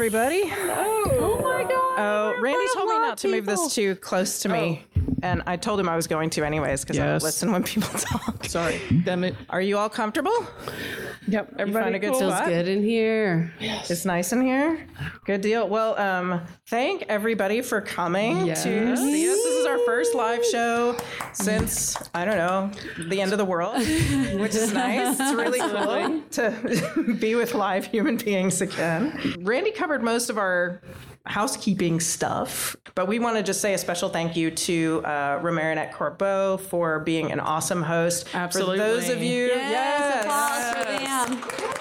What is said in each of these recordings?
Everybody. Hello. Oh my god. Oh, Randy told me not to move this too close to me. Oh. And I told him I was going to anyways because yes. I listen when people talk. Sorry. Damn it. Are you all comfortable? Yep. Everybody a good cool? Feels good in here. Yes. It's nice in here. Good deal. Well, um, thank everybody for coming yes. to see us. This is our first live show since I don't know the end of the world, which is nice. It's really cool to be with live human beings again. Randy covered most of our housekeeping stuff, but we want to just say a special thank you to uh, Romarin et Corbeaux for being an awesome host. Absolutely. For those of you, yes, yes. applause for them.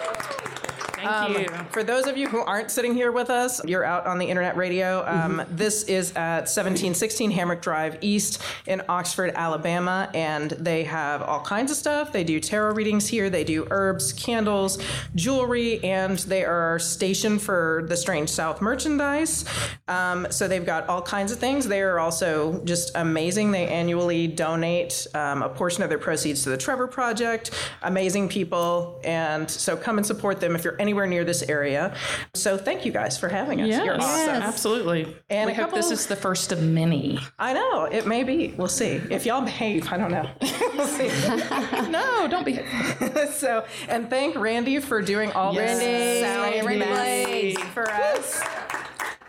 Thank um, you. For those of you who aren't sitting here with us, you're out on the internet radio. Um, mm-hmm. This is at 1716 Hammock Drive East in Oxford, Alabama, and they have all kinds of stuff. They do tarot readings here, they do herbs, candles, jewelry, and they are stationed for the Strange South merchandise. Um, so they've got all kinds of things. They are also just amazing. They annually donate um, a portion of their proceeds to the Trevor Project. Amazing people. And so come and support them if you're anywhere near this area. So thank you guys for having us. Yes. You're awesome. Absolutely. And we hope this is the first of many. I know. It may be. We'll see. If y'all behave, I don't know. we'll see. no, don't behave. so, and thank Randy for doing all yes. this sound Randy for us.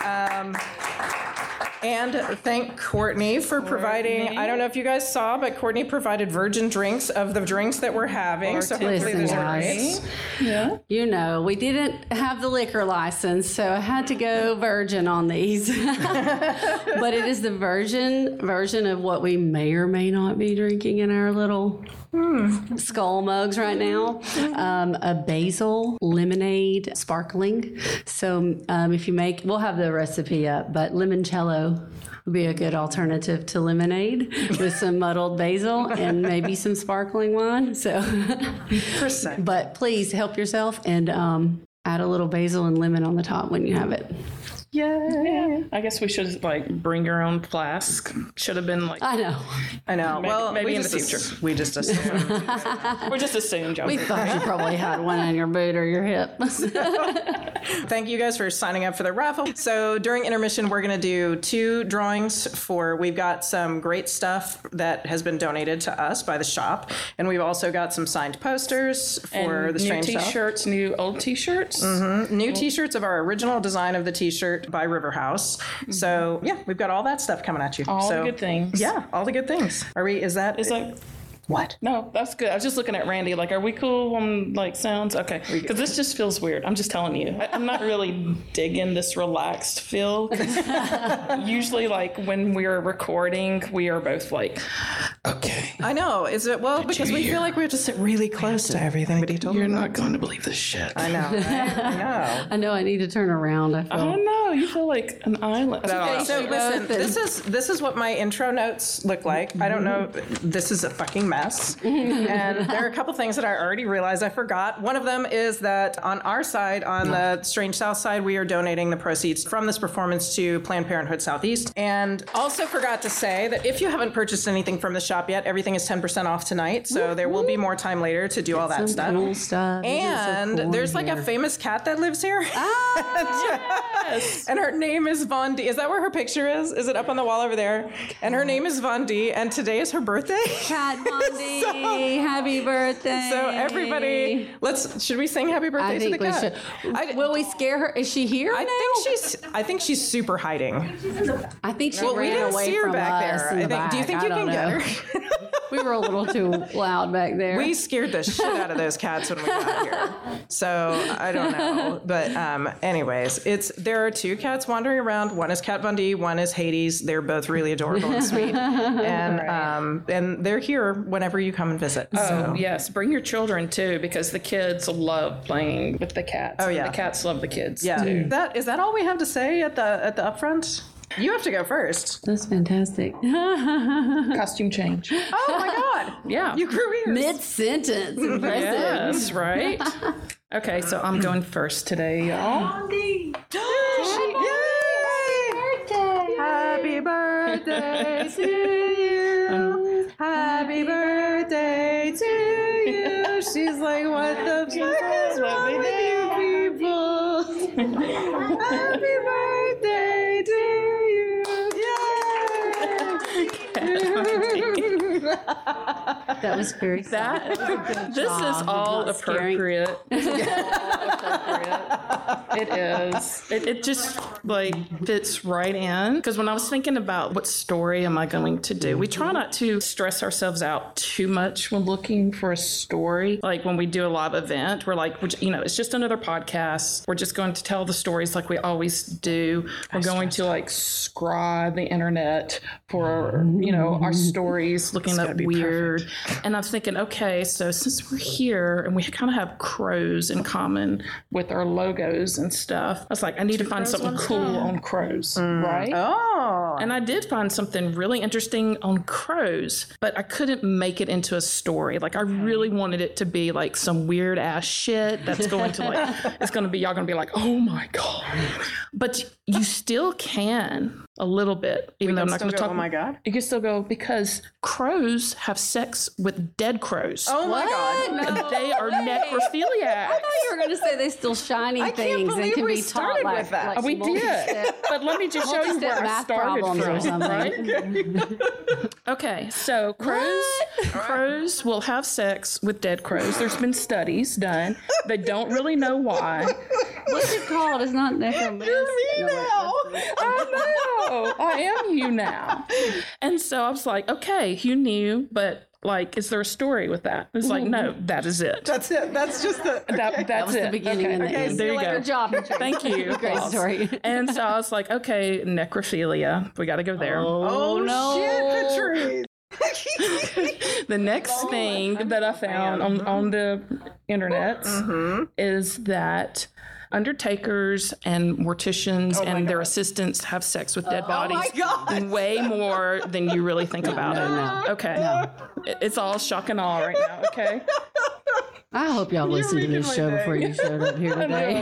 Um, and thank Courtney for providing. I don't know if you guys saw, but Courtney provided virgin drinks of the drinks that we're having. So hopefully there's guys, Yeah. You know, we didn't have the liquor license, so I had to go virgin on these. but it is the virgin version of what we may or may not be drinking in our little Hmm. skull mugs right now. Um, a basil lemonade sparkling. So um, if you make, we'll have the recipe up, but limoncello would be a good alternative to lemonade with some muddled basil and maybe some sparkling wine. So, but please help yourself and um, add a little basil and lemon on the top when you have it. Yay! I guess we should like bring your own flask. Should have been like I know, I know. Maybe, well, maybe in the future. Ass- we just assumed. we just assumed. We thought you probably had one on your boot or your hip. Thank you guys for signing up for the raffle. So during intermission, we're going to do two drawings for. We've got some great stuff that has been donated to us by the shop, and we've also got some signed posters for and the strange new t-shirts, stuff. new old t-shirts, mm-hmm. new t-shirts of our original design of the t-shirt by River House. Mm-hmm. So yeah, we've got all that stuff coming at you. All so, the good things. Yeah, all the good things. Are we? Is that? Is that? What? No, that's good. I was just looking at Randy. Like, are we cool on like sounds? Okay, because this just feels weird. I'm just telling you. I, am not really digging this relaxed feel. usually, like when we're recording, we are both like, okay. I know. Is it well because we feel like we have to sit really close to everything. But he told You're not going to believe this shit. I know. I know. I know. I need to turn around. I, feel. I don't know. You feel like an island. Okay, so listen. This is this is what my intro notes look like. I don't know. This is a fucking mess mess. and there are a couple things that I already realized I forgot. One of them is that on our side, on the Strange South side, we are donating the proceeds from this performance to Planned Parenthood Southeast. And also forgot to say that if you haven't purchased anything from the shop yet, everything is 10% off tonight. So there will be more time later to do all that stuff. Cool stuff. And so cool there's like here. a famous cat that lives here. Ah, yes. and her name is Von D. Is that where her picture is? Is it up on the wall over there? And her name is Von D. And today is her birthday. Cat! So, happy birthday! So everybody, let's should we sing happy birthday I to the cat? I, will we scare her? Is she here? I now? think she's. I think she's super hiding. I think she well, ran we didn't away see her from back us there. In I the think. Do you think I you can know. get her? We were a little too loud back there. We scared the shit out of those cats when we got here. So I don't know, but um, anyways, it's there are two cats wandering around. One is Kat Von D, one is Hades. They're both really adorable and sweet, and um, and they're here whenever you come and visit. So. Oh, yes, bring your children too because the kids love playing with the cats. Oh yeah. the cats love the kids. Yeah. too. That is that all we have to say at the at the upfront? You have to go first. That's fantastic. Costume change. Oh my god. Yeah. You grew ears. Mid sentence. Impressive. Yes, right. Okay, so I'm going first today, y'all. Yay! Happy birthday to you. Um, Happy birthday to you. She's like, what the fuck is wrong with you people? Happy birthday to you. Yay! That was very That this is all Not scaring. appropriate. Is all appropriate. It is. It, it just like fits right in. Because when I was thinking about what story am I going to do, we try not to stress ourselves out too much when looking for a story. Like when we do a live event, we're like, we're, you know, it's just another podcast. We're just going to tell the stories like we always do. We're going to like scry the internet for you know our stories, looking up weird. And I'm thinking, okay, so since we're here and we kind of have crows in common with our logos and stuff, I was like, I need to find something cool on crows, mm. right? Oh. And I did find something really interesting on crows, but I couldn't make it into a story. Like I really wanted it to be like some weird ass shit that's going to like it's going to be y'all going to be like, "Oh my god." But you still can a little bit, even though I'm not still going to talk "Oh my God"? You can still go because crows have sex with dead crows. Oh my god. And they are necrophiliacs. I thought you were going to say they still shiny can't things and believe can we be taught started like, with that. like we did. But let me just show you where multi-step I started problems from. or something. Right? Okay, so crows crows will have sex with dead crows. There's been studies done. They don't really know why. What's it called? It's not necromancy. No, wait, that's- I know. Oh, I am you now. And so I was like, okay, you knew, but like, is there a story with that? It's like, no, mm-hmm. that is it. That's it. That's just the. That, that's That was it. the beginning Okay. and the Okay, end. There you go. Good job. Patricia. Thank you. Great Applause. story. And so I was like, okay, necrophilia. We got to go there. Oh, oh no. shit, Patrice. The next oh, thing that I found on, on the internet mm-hmm. is that undertakers and morticians and their assistants have sex with dead bodies God. way more than you really think about it. Okay. It- It's all shock and awe right now, okay? I hope y'all listened to this show day. before you showed up here today.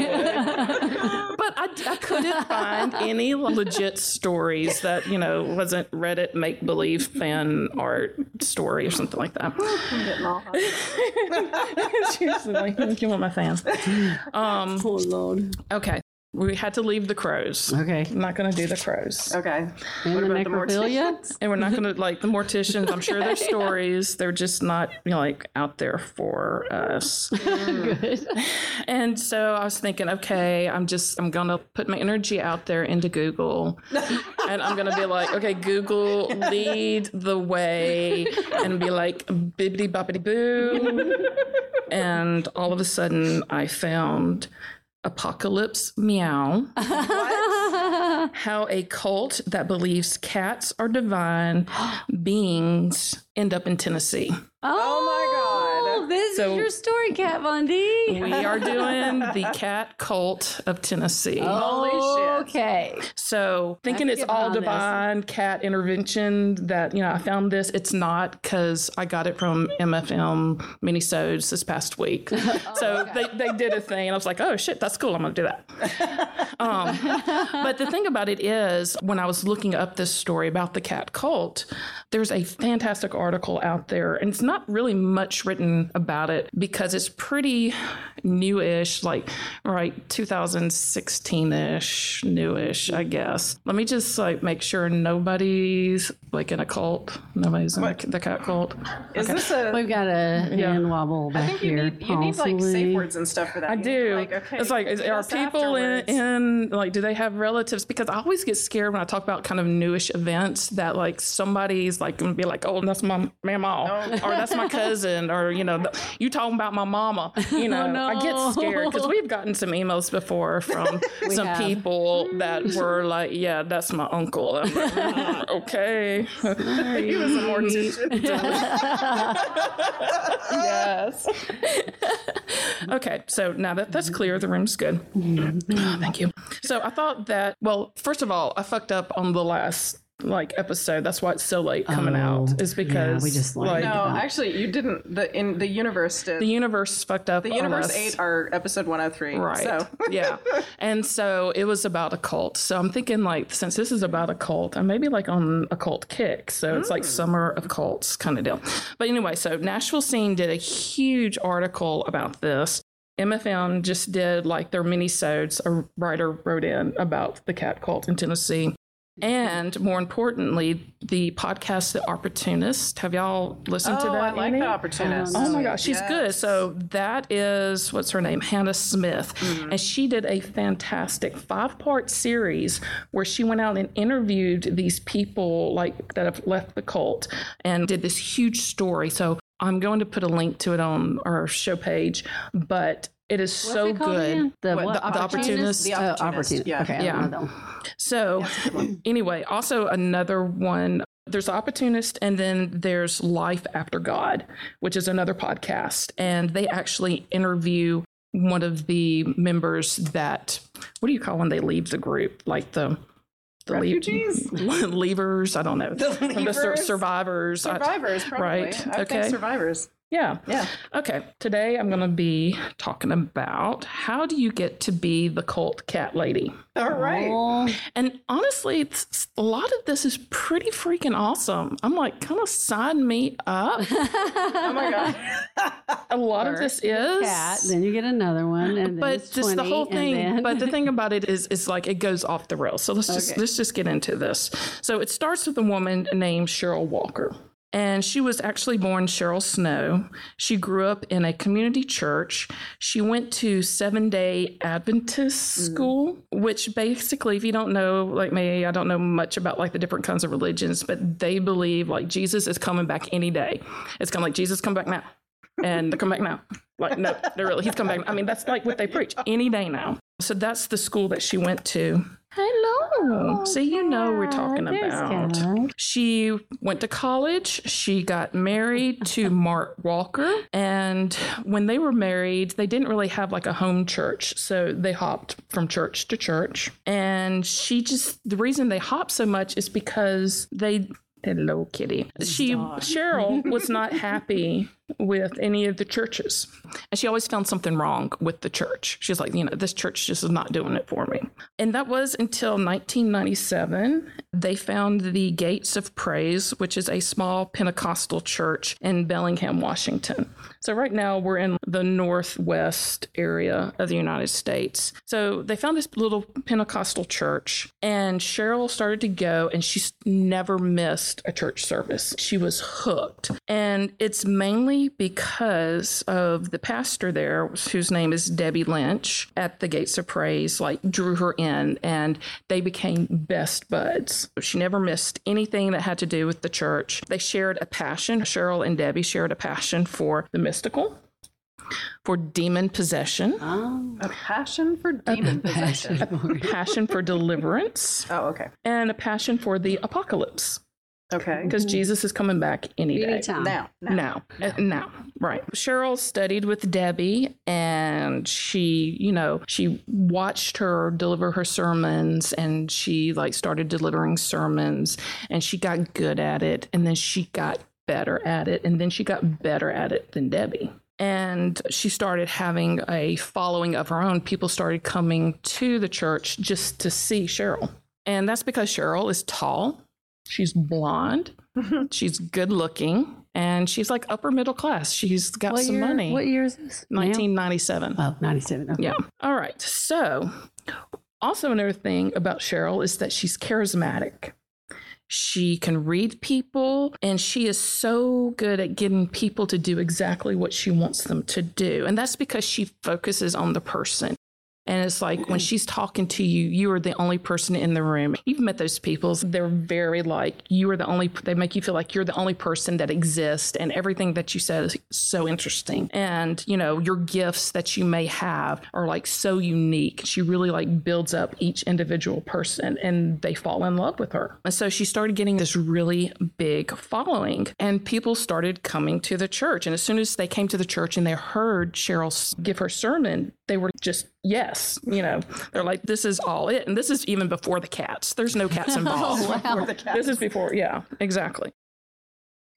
But I, I couldn't find any legit stories that, you know, wasn't Reddit make believe fan art story or something like that. I'm getting all hot. Seriously, like, you want my fans. Um, oh, Lord. Okay. We had to leave the crows. Okay. I'm not going to do the crows. Okay. And the about the necrophilia? And we're not going to, like, the morticians, I'm sure there's stories. They're just not, you know, like, out there for us. Good. And so I was thinking, okay, I'm just, I'm going to put my energy out there into Google. and I'm going to be like, okay, Google, lead the way. And be like, bibbity boppity boo. and all of a sudden, I found Apocalypse Meow. How a cult that believes cats are divine beings end up in Tennessee. Oh, oh this So- is your story, Kat Von D. We are doing the cat cult of Tennessee. Holy shit. Okay. So thinking it's all on this. divine cat intervention that, you know, I found this. It's not because I got it from MFM minisodes this past week. so they, they did a thing and I was like, oh shit, that's cool. I'm going to do that. um, but the thing about it is when I was looking up this story about the cat cult, there's a fantastic article out there and it's not really much written about about it because it's pretty newish, like right 2016ish, newish, I guess. Let me just like make sure nobody's like in a cult. Nobody's in the, the cat cult. Is this a? We've got a Yeah. hand wobble back I think you here. need, you need like safe words and stuff for that. I do. Like, okay, it's like, is, are people in, in, like, do they have relatives? Because I always get scared when I talk about kind of newish events that, like, somebody's like going to be like, oh, that's my mama, Oh. or that's my cousin, or, you know, you talking about my mama. You know, I get scared because we've gotten some emails before from some have. people that were like, yeah, that's my uncle. Like, "Mm, okay. he was a mortician. yes. okay, so now that that's clear, the room's good. Oh, thank you. So I thought that, well, first of all, I fucked up on the last like episode. That's why it's so late coming out. Oh, Is yeah, because we just like no, about- actually, you didn't. The in the universe did. the universe fucked up. The universe us. ate our episode 103. Right. So yeah. And so it was about a cult. So I'm thinking like since this is about a cult, I may be like on a cult kick. So it's like hmm. summer of cults kind of deal. But anyway, so Nashville Scene did a huge article about this. MFM just did like their mini-sodes. A writer wrote in about the cat cult in Tennessee. And more importantly, the podcast The Opportunist. Have y'all listened to oh, that? I like the opportunist. Oh my gosh, she's Yes. good. So that is what's her name, Hannah Smith, Mm-hmm. and she did a fantastic five-part series where she went out and interviewed these people like that have left the cult and did this huge story. So I'm going to put a link to it on our show page, but it is What's so it good. The What, what? the The Opportunist? The Oh, opportunist. opportunist. Yeah. Okay, Yeah. don't know them. So, anyway, also another one. There's The Opportunist, and then there's Life After God, which is another podcast. And they actually interview one of the members that, what do you call when they leave the group? Like the. The leave- Refugees? leavers, I don't know. The From the sur- leavers? survivors. I- Survivors, probably. Right, I okay. think survivors. Yeah. Yeah. Okay. Today I'm going to be talking about how do you get to be the cult cat lady? All right. Oh, And honestly, it's, a lot of this is pretty freaking awesome. I'm like, kind of sign me up. Oh my god. A lot of this is. cat. Then you get another one, and then but it's just the whole thing. then- But the thing about it is, is like it goes off the rails. So let's just let's just get into this. So it starts with a woman named Cheryl Walker. And she was actually born Cheryl Snow. She grew up in a community church. She went to Seven Day Adventist mm. school, which basically, if you don't know, like me, I don't know much about like the different kinds of religions, but they believe like Jesus is coming back any day. It's kind of like Jesus come back now, and come back now. Like no, they're really he's come back. I mean, that's like what they preach any day now. So that's the school that she went to. Hello. See, you know we're talking about. She went to college. She got married to Mark Walker. And when they were married, they didn't really have like a home church. So they hopped from church to church. And she just, the reason they hopped so much is because they, hello, kitty. She, Cheryl, was not happy with any of the churches. And she always found something wrong with the church. She's like, you know, this church just is not doing it for me. And that was until 1997. They found the Gates of Praise, which is a small Pentecostal church in Bellingham, Washington. So right now we're in the northwest area of the United States. So they found this little Pentecostal church, and Cheryl started to go, and she's never missed a church service. She was hooked. And it's mainly because of the pastor there, whose name is Debbie Lynch, at the Gates of Praise, like drew her in, and they became best buds. She never missed anything that had to do with the church. They shared a passion. Cheryl and Debbie shared a passion for the mystical, for demon possession, Oh, A passion for demon possession. A passion for deliverance, Oh, okay. and a passion for the apocalypse. Okay. Because Jesus is coming back any day. anytime. Now, now. Now, uh, now, right. Cheryl studied with Debbie and she, you know, she watched her deliver her sermons and she like started delivering sermons and she got good at it and then she got better at it and then she got better at it than Debbie. And she started having a following of her own. People started coming to the church just to see Cheryl. And that's because Cheryl is tall, she's blonde, mm-hmm. she's good looking and she's like upper middle class. She's got What some year, money. What year is this? 1997. Oh, 97. Okay. Yeah. All right. So, also another thing about Cheryl is that she's charismatic. She can read people and she is so good at getting people to do exactly what she wants them to do. And that's because she focuses on the person. And it's like when she's talking to you, you are the only person in the room. You've met those people. They're very like, you are the only, they make you feel like you're the only person that exists. And everything that you said is so interesting. And, you know, your gifts that you may have are like so unique. She really like builds up each individual person and they fall in love with her. And so she started getting this really big following and people started coming to the church. And as soon as they came to the church and they heard Cheryl give her sermon, they were just, yes, you know, they're like, this is all it. And this is even before the cats. There's no cats involved. Oh, this is before, yeah, exactly.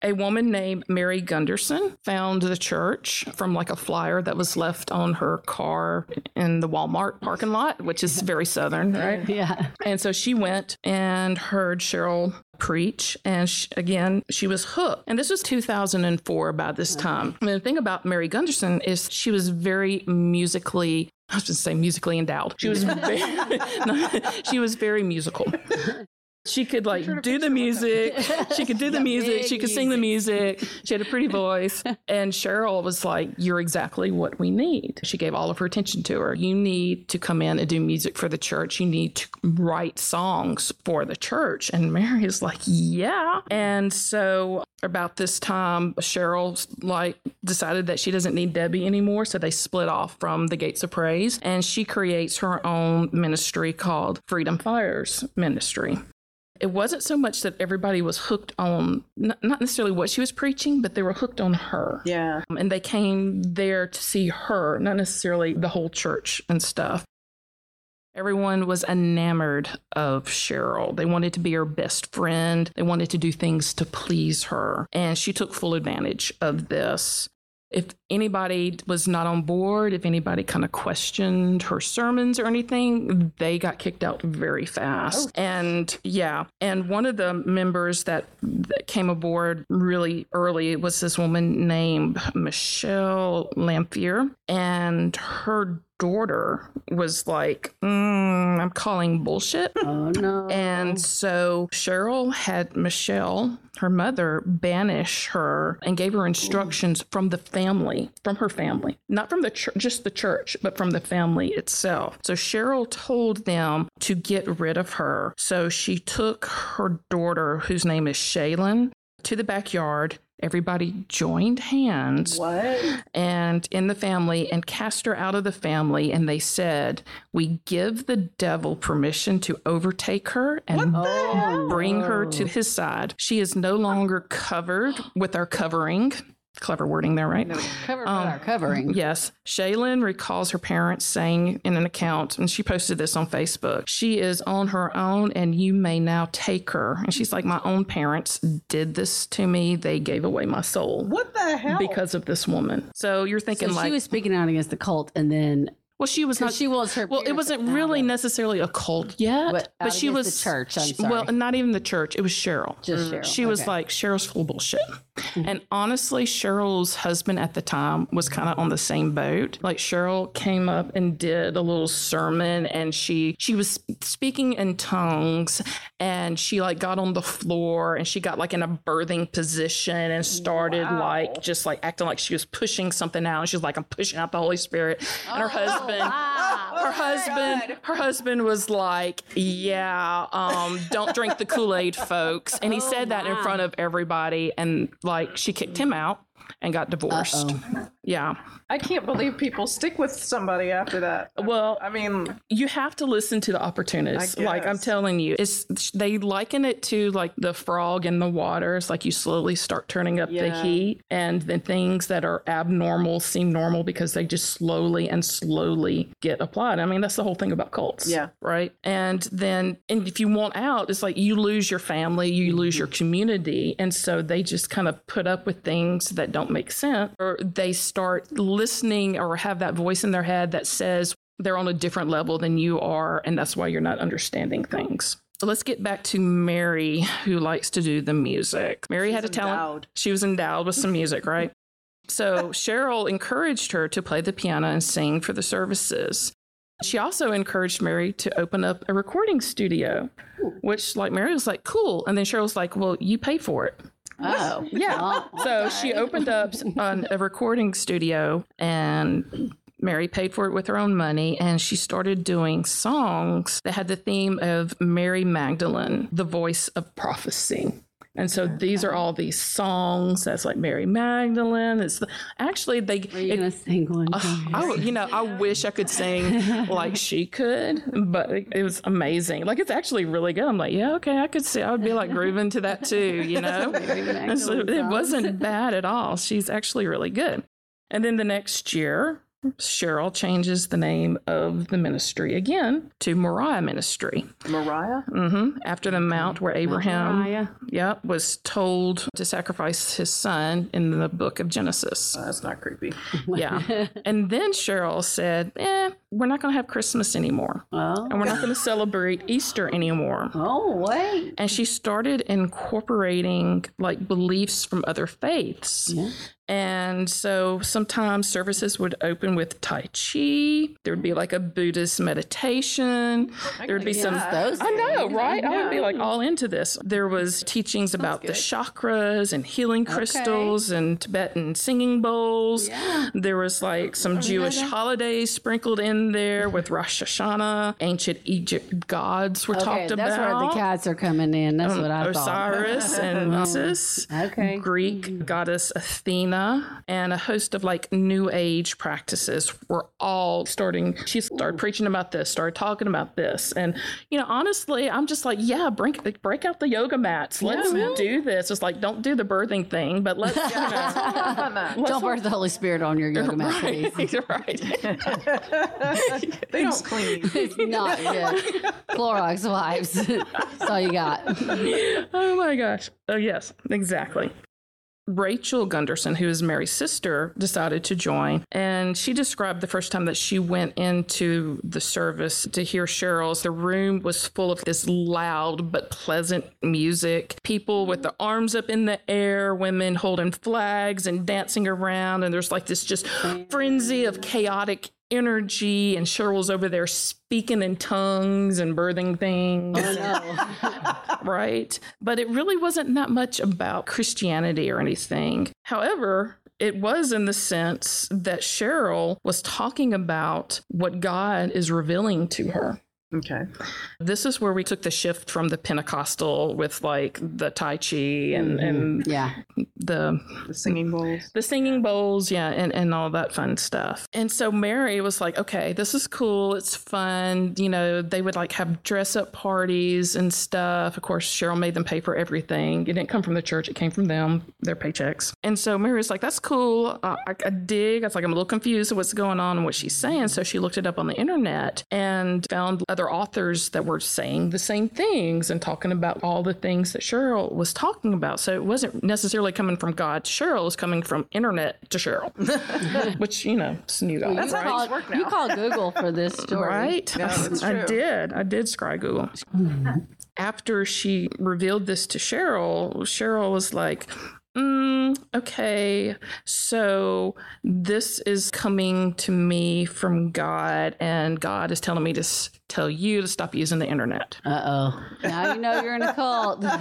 A woman named Mary Gunderson found the church from like a flyer that was left on her car in the Walmart parking lot, which is very southern, right? Yeah. And so she went and heard Cheryl preach. And sh again, she was hooked. And this was 2004 by this time. And the thing about Mary Gunderson is she was very musically. I was going to say musically endowed. She was very, no, she was very musical. She could like do the music. She could do the music. She could sing the music. She had a pretty voice. And Cheryl was like, You're exactly what we need. She gave all of her attention to her. You need to come in and do music for the church. You need to write songs for the church. And Mary is like, Yeah. And so about this time, Cheryl like decided that she doesn't need Debbie anymore. So they split off from the Gates of Praise. And she creates her own ministry called Freedom Fires Ministry it wasn't so much that everybody was hooked on not, not necessarily what she was preaching, but they were hooked on her. Yeah. Um, And they came there to see her, not necessarily the whole church and stuff. Everyone was enamored of Cheryl. They wanted to be her best friend. They wanted to do things to please her. And she took full advantage of this. If anybody was not on board, if anybody kind of questioned her sermons or anything, they got kicked out very fast. Oh. And yeah, and one of the members that, that came aboard really early was this woman named Michelle Lamphere, and her daughter was like, mm, I'm calling bullshit. Oh, no. And so Cheryl had Michelle, her mother, banish her and gave her instructions from the family, from her family, not from the church, just the church, but from the family itself. So Cheryl told them to get rid of her. So she took her daughter, whose name is Shaylin, to the backyard. Everybody joined hands What? and in the family and cast her out of the family. And they said, We give the devil permission to overtake her and bring her to his side. She is no longer covered with our covering. Clever wording there, right? Covered with um, our covering. Yes. Shaylin recalls her parents saying in an account, and she posted this on Facebook, she is on her own and you may now take her. And she's like, My own parents did this to me. They gave away my soul What the hell? because of this woman. So you're thinking So like, she was speaking out against the cult, and then well, she was not. she wants her. well, it wasn't really of- necessarily a cult yet, But but, she was the church, I'm she- Well, not even the church. It was Cheryl. Just mm. Cheryl, She was like Cheryl's full bullshit. And honestly, Cheryl's husband at the time was kind of on the same boat. Like Cheryl came up and did a little sermon, and she she was speaking in tongues, and she like got on the floor, and she got like in a birthing position and started like just like acting like she was pushing something out. And she was like, "I'm pushing out the Holy Spirit," and her husband her husband her husband was like yeah um don't drink the kool-aid folks. And he said that in front of everybody and like she kicked him out and got divorced. Yeah. I can't believe people stick with somebody after that. well I mean, you have to listen to the opportunists. Like i'm telling you it's they liken it to like the frog in the water. It's like you slowly start turning up the heat and then things that are abnormal seem normal because they just slowly and slowly get applied. I mean that's the whole thing about cults Yeah. right? And then and if you want out it's like you lose your family you mm-hmm. lose your community. And so they just kind of put up with things that don't make sense or they start listening or have that voice in their head that says they're on a different level than you are and that's why you're not understanding things So let's get back to Mary, who likes to do the music. Mary had a talent. endowed. She was endowed with some music, right? So Cheryl encouraged her to play the piano and sing for the services. She also encouraged Mary to open up a recording studio, which, like, Mary was like, cool. And then Cheryl was like, well, you pay for it. Oh, Yeah. So she opened up an, a recording studio and Mary paid for it with her own money and she started doing songs that had the theme of Mary Magdalene, the voice of prophecy. And so these are all these songs that's like Mary Magdalene. It's the, actually they Are you it- gonna sing one? Uh, me? I, you know, I wish I could sing like she could, but it, it was amazing. Like it's actually really good. I'm like, yeah, okay, I could see. I would be like grooving to that too, you know. So it wasn't bad at all. She's actually really good. And then the next year, Cheryl changes the name of the ministry again to Moriah Ministry. Mariah? hmm After the mount where Abraham, Moriah. yep, was told to sacrifice his son in the book of Genesis. Oh, that's not creepy. Yeah. and then Cheryl said, eh, we're not going to have Christmas anymore. Oh, And we're not going to celebrate Easter anymore. oh, wait. And she started incorporating like beliefs from other faiths. And so sometimes services would open with Tai Chi. There would be like a Buddhist meditation. There would be some. Those I know, right? I would be like all into this. There was teachings about the chakras and healing crystals and Tibetan singing bowls. There was like some Jewish holidays sprinkled in there with Rosh Hashanah. Ancient Egypt gods were Okay, talked that's about. where the cats are coming in. That's um, what I thought. Osiris and Isis. Okay. Greek mm-hmm. goddess Athena and a host of like new age practices were all starting. She started preaching about this, started talking about this. And, you know, honestly, I'm just like, yeah, break, break out the yoga mats. Let's do this. It's like, don't do the birthing thing, but let's, you know, Don't birth the Holy Spirit on your yoga mat, please. right. right. They don't clean. It's not good. Clorox wipes. That's all you got. Oh my gosh. Oh, yes, exactly. Rachel Gunderson, who is Mary's sister, decided to join. And she described the first time that she went into the service to hear Cheryl's. The room was full of this loud but pleasant music. People with their arms up in the air, women holding flags and dancing around. And there's like this just frenzy of chaotic energy. And Cheryl's over there speaking in tongues and birthing things oh, right? But it really wasn't that much about Christianity or anything. However, it was in the sense that Cheryl was talking about what God is revealing to her. Okay. This is where we took the shift from the Pentecostal with like the Tai Chi and, and Yeah. the The singing bowls. the singing bowls, yeah, and, and all that fun stuff. And so Mary was like, okay, this is cool. It's fun. You know, they would like have dress up parties and stuff. Of course, Cheryl made them pay for everything. It didn't come from the church, it came from them, their paychecks. And so Mary was like, that's cool. Uh, I, I dig. I was like, I'm a little confused of what's going on and what she's saying. So she looked it up on the internet and found other authors that were saying the same things and talking about all the things that Cheryl was talking about. So it wasn't necessarily coming from God to Cheryl, it was coming from internet to Cheryl, which, you know, it's new guys. you, right? called, you called Google for this story. Right? that's I true. did. I did scry Google. After she revealed this to Cheryl, Cheryl was like, mm, okay, so this is coming to me from God, and God is telling me to s- tell you to stop using the internet. Uh oh. Now you know you're in a cult.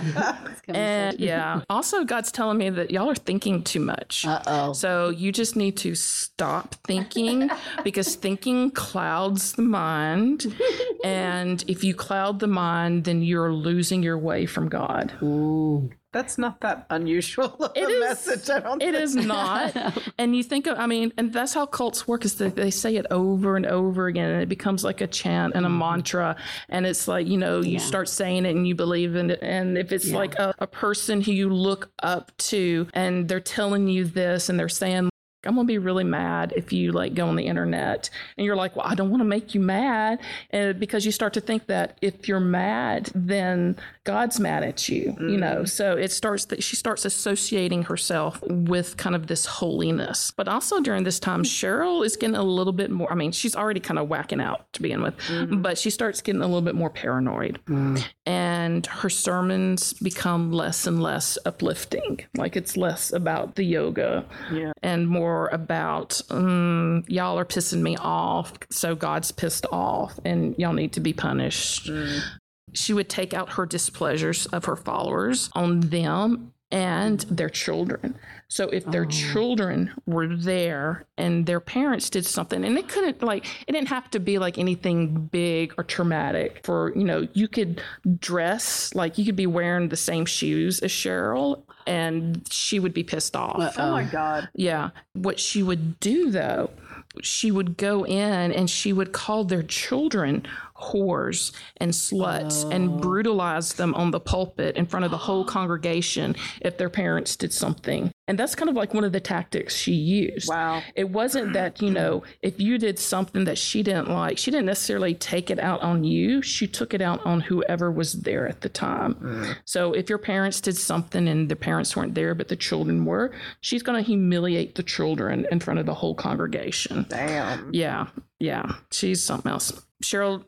And yeah, also, God's telling me that y'all are thinking too much. Uh oh. So you just need to stop thinking because thinking clouds the mind. And if you cloud the mind, then you're losing your way from God. That's not that unusual of It a is- message. I don't It think. is not. And you think of, I mean, and that's how cults work is that they say it over and over again and it becomes like a chant and a mm-hmm. mantra. And it's like, you know, you start saying it and you believe in it. And if it's like a, a person who you look up to and they're telling you this and they're saying I'm gonna be really mad if you like go on the internet and you're like, well, I don't want to make you mad, and because you start to think that if you're mad, then God's mad at you, you know. Mm. So it starts that she starts associating herself with kind of this holiness. But also during this time, mm. Cheryl is getting a little bit more. I mean, she's already kind of whacking out to begin with, mm-hmm. but she starts getting a little bit more paranoid, mm. and her sermons become less and less uplifting. Like it's less about the yoga Yeah. and more about um, y'all are pissing me off, so God's pissed off, and y'all need to be punished. She would take out her displeasures of her followers on them and mm-hmm. their children. So if their oh. children were there and their parents did something, and it couldn't like it didn't have to be like anything big or traumatic. For you know, you could dress like you could be wearing the same shoes as Cheryl, and she would be pissed off. Oh my God. Yeah. What she would do though, she would go in and she would call their children whores and sluts and oh. brutalize them on the pulpit in front of the whole congregation if their parents did something. And that's kind of like one of the tactics she used. Wow. It wasn't that, you know, if you did something that she didn't like, she didn't necessarily take it out on you. She took it out on whoever was there at the time. Mm. So if your parents did something and the parents weren't there, but the children were, she's going to humiliate the children in front of the whole congregation. Damn. Yeah, yeah, she's something else. Cheryl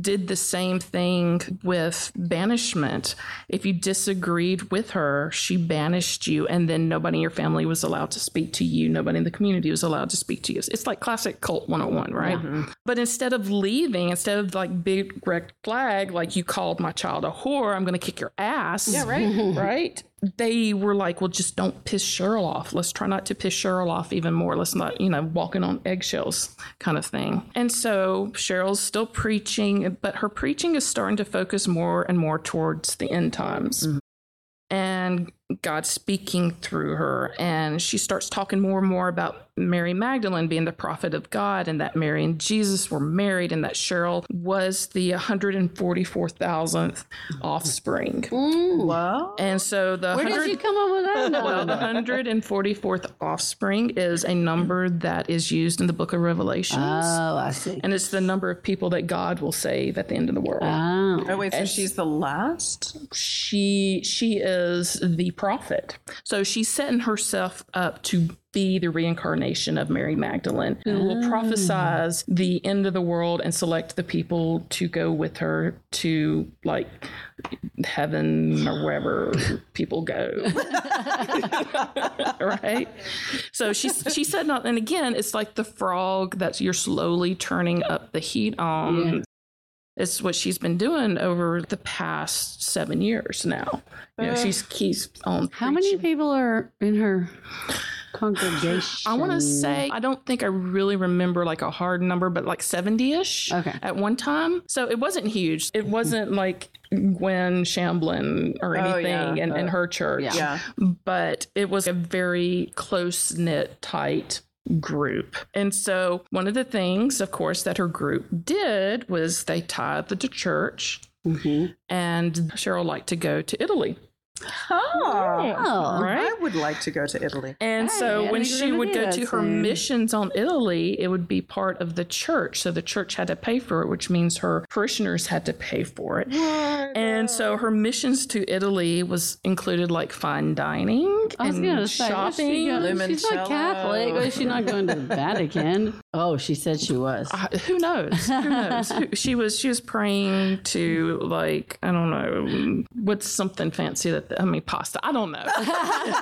did the same thing with banishment. If you disagreed with her, she banished you, and then nobody in your family was allowed to speak to you. Nobody in the community was allowed to speak to you. It's like classic cult 101, right? Mm-hmm. But instead of leaving, instead of like big red flag, like you called my child a whore, I'm going to kick your ass. Yeah, right. right? They were like, well, just don't piss Cheryl off. Let's try not to piss Cheryl off even more. Let's not, you know, walking on eggshells kind of thing. And so Cheryl's still preaching, but her preaching is starting to focus more and more towards the end times. Mm. And God speaking through her. And she starts talking more and more about Mary Magdalene being the prophet of God and that Mary and Jesus were married and that Cheryl was the 144,000th offspring. Well, And so the Where did you come up with that well, the 144th offspring is a number that is used in the book of Revelations. Oh, I see. and it's the number of people that God will save at the end of the world. Oh. oh wait, so she's the last? she she is the prophet. So she's setting herself up to be the reincarnation of Mary Magdalene, who will ah. prophesize the end of the world and select the people to go with her to like heaven or wherever people go. right? So she she's setting up, and again, it's like the frog that you're slowly turning up the heat on. Yeah. It's what she's been doing over the past seven years now. You know, she's keeps on. How many people are in her congregation? I want to say I don't think I really remember like a hard number, but like seventy ish. Okay. At one time, so it wasn't huge. It wasn't like Gwen Shamblin or Oh, anything yeah. in, in her church. Yeah. but it was a very close knit, tight group. And so, one of the things, of course, that her group did was they tithed the church. Mhm. And Cheryl liked to go to Italy, Oh, Oh, right? I would like to go to Italy. And Hey, so when she would go to her soon. missions on Italy, it would be part of the church. So the church had to pay for it, which means her parishioners had to pay for it. And so her missions to Italy was included like fine dining I was and gonna say, what's she shopping. she's not Catholic. Why is she not going to the Vatican? Oh, she said she was. Uh, who knows? Who knows? She was she was praying to like I don't know what's something fancy that I mean pasta. I don't know.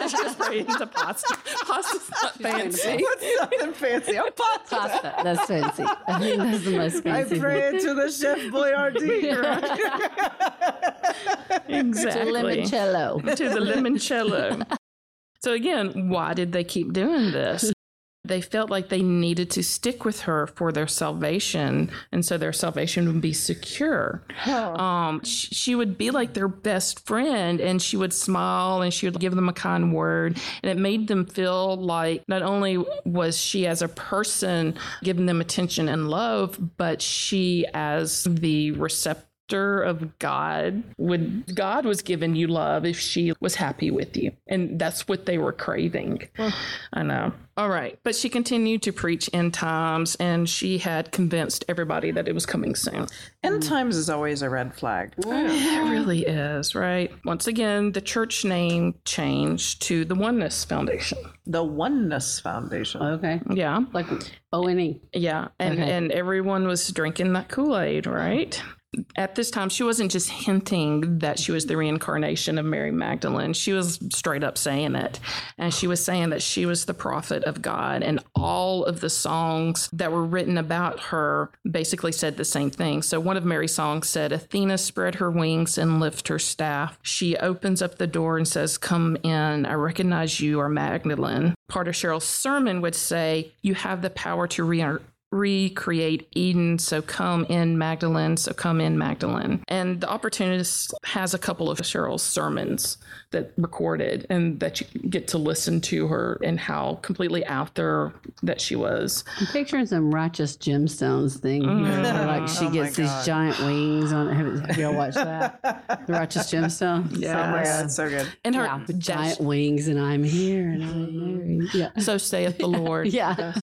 she was praying to pasta. Pasta's not fancy. What's something fancy? Pasta. Pasta. That's fancy. I think that's the most fancy. I fancy. pray to the Chef Boyardee. Exactly. To Limoncello. to the limoncello. so again, why did they keep doing this? They felt like they needed to stick with her for their salvation, and so their salvation would be secure. Um, sh- she would be like their best friend, and she would smile and she would give them a kind word, and it made them feel like not only was she as a person giving them attention and love, but she as the receptor of God would God was giving you love if she was happy with you. And that's what they were craving. I know. All right. But she continued to preach end times and she had convinced everybody that it was coming soon. End times is always a red flag. It really is, right? Once again, the church name changed to the Oneness Foundation. The Oneness Foundation. Okay. Yeah. Like O N E. Yeah. And Okay. and everyone was drinking that Kool-Aid, right? At this time, she wasn't just hinting that she was the reincarnation of Mary Magdalene. She was straight up saying it. And she was saying that she was the prophet of God. And all of the songs that were written about her basically said the same thing. So one of Mary's songs said, Athena spread her wings and lift her staff. She opens up the door and says, Come in. I recognize you are Magdalene. Part of Cheryl's sermon would say, You have the power to re recreate Eden. So come in, Magdalene. So come in, Magdalene. And the opportunist has a couple of Cheryl's sermons that recorded and that you get to listen to her and how completely out there that she was. I'm picturing some righteous gemstones thing here. Mm-hmm. where, Like she oh gets these giant wings on. Have, have y'all watched that? The righteous gemstone. Oh my god, it's so good. And her Yeah, giant wings, and I'm here, and I'm mm-hmm. married. Yeah. so saith the Lord. Yeah.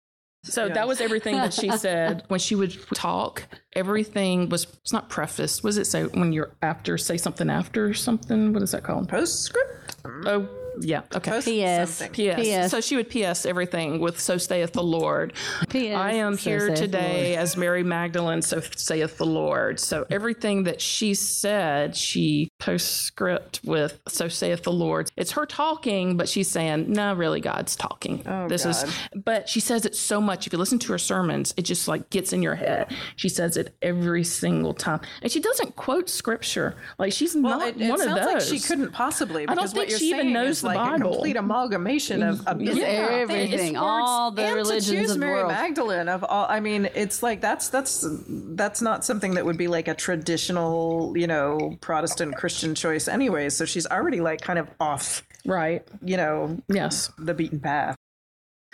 So that was everything that she said when she would talk. Everything was it's not prefaced. Was it say when you're after say something after something? What is that called? Postscript? Oh yeah. Okay. Post P.S. something. P.S. P.S. So she would P.S. everything with "So saith the Lord." P.S. I am So here today as Mary Magdalene. So saith the Lord. So everything that she said, she postscript with "So saith the Lord." It's her talking, but she's saying, "No, really, God's talking." Oh, this is. But she says it so much. If you listen to her sermons, it just like gets in your head. She says it every single time, and she doesn't quote scripture. Like she's Well, not it, it one sounds of those. like she couldn't possibly. i don't Because what think you're she even knows the like Bible. a complete amalgamation of, of It's everything, all the and religions to choose of the Mary world. Magdalene of all. I mean, it's like that's that's that's not something that would be like a traditional, you know, Protestant Christian choice, anyway. So she's already like kind of off, right. you know, Yes. the beaten path.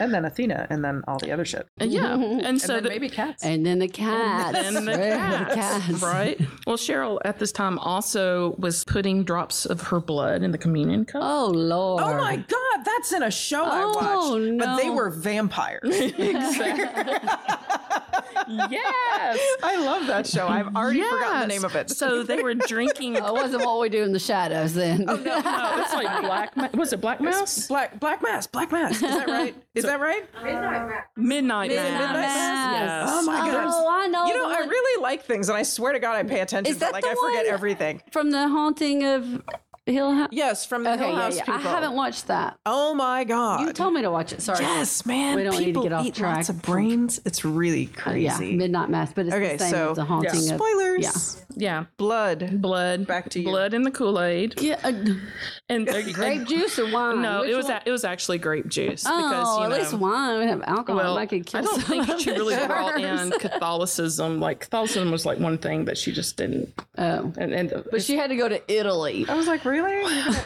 And then Athena, and then all the other shit. And yeah. And And so then the, maybe cats. And then the cats. and the Right, cats, right? Well, Cheryl at this time also was putting drops of her blood in the communion cup. Oh Lord. Oh my God, that's in a show I Oh, watched. But they were vampires. yes, I love that show. I've already forgotten the name of it. So they were drinking. it wasn't what we do in the shadows then. Oh, no, it's like black. Ma- was it Black Mass? Black Black Mass, Black Mass. Is that right? Is that right? Midnight Mass. Midnight Mass. Oh my God. Oh, I know. You know, the I really like things, and I swear to God, I pay attention. Is but that like the I forget one- everything. from the haunting of Hill House. Yes, from the Okay, Hill yeah, House yeah. people. I haven't watched that. Oh my God. You told me to watch it. Sorry. Yes, man. We don't need to get off eat track. lots of brains. It's really Uh, yeah, crazy. Midnight Mass, but it's Okay, the same so- as the haunting of Spoilers. Yeah. Yeah, Blood. blood. Back to you. Blood in the Kool Aid. Yeah, uh, And grape juice or wine? No, Which it was a, it was actually grape juice Oh, because you at know. least wine would have alcohol. Well, I could kill I don't think she really the brought in. Catholicism. Like Catholicism was like one thing that she just didn't. Oh, And, and but she had to go to Italy. I was like, really?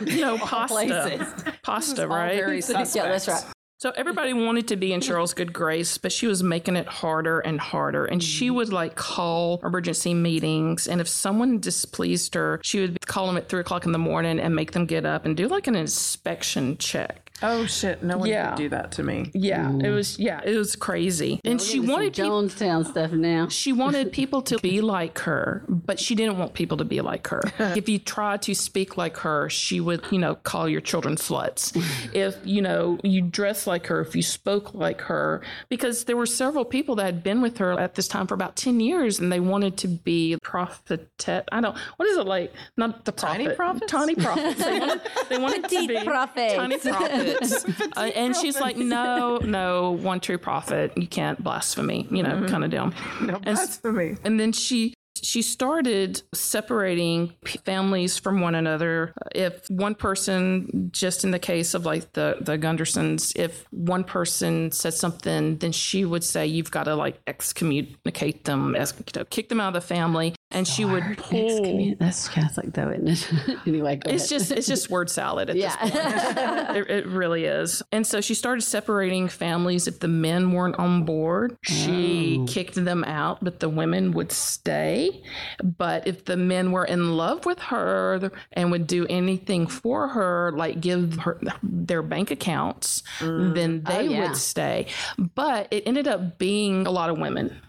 You know, pasta, pasta, right? very Yeah, that's right. So everybody wanted to be in Cheryl's good grace, but she was making it harder and harder. And she would like call emergency meetings. And if someone displeased her, she would call them at three o'clock in the morning and make them get up and do like an inspection check. Oh shit! No one Yeah. could do that to me. Yeah, it mm. was yeah, it was crazy. And she Some wanted people Jonestown stuff now. she wanted people to be like her, but she didn't want people to be like her. if you tried to speak like her, she would, you know, call your children sluts. if, you know, you dress like her, if you spoke like her, because there were several people that had been with her at this time for about 10 years and they wanted to be prophetess. I don't, what is it like? Not the prophet. Tiny prophets? Tiny prophets. They wanted, they wanted to be prophets. tiny prophets. Uh, and she's like, no, no, one true prophet. You can't blasphemy, you know, kind of deal. No And blasphemy. and then she she started separating p- families from one another. If one person, just in the case of like the the Gundersons, if one person said something, then she would say you've got to like excommunicate them, ex- you know, kick them out of the family. And she would pull. That's Catholic though, isn't it? anyway, It's ahead. just it's just word salad at this point. It, it really is. And so she started separating families if the men weren't on board. She Oh. kicked them out, but the women would stay. But if the men were in love with her and would do anything for her, like give her their bank accounts, mm. then oh, they Oh, yeah. would stay. But it ended up being a lot of women.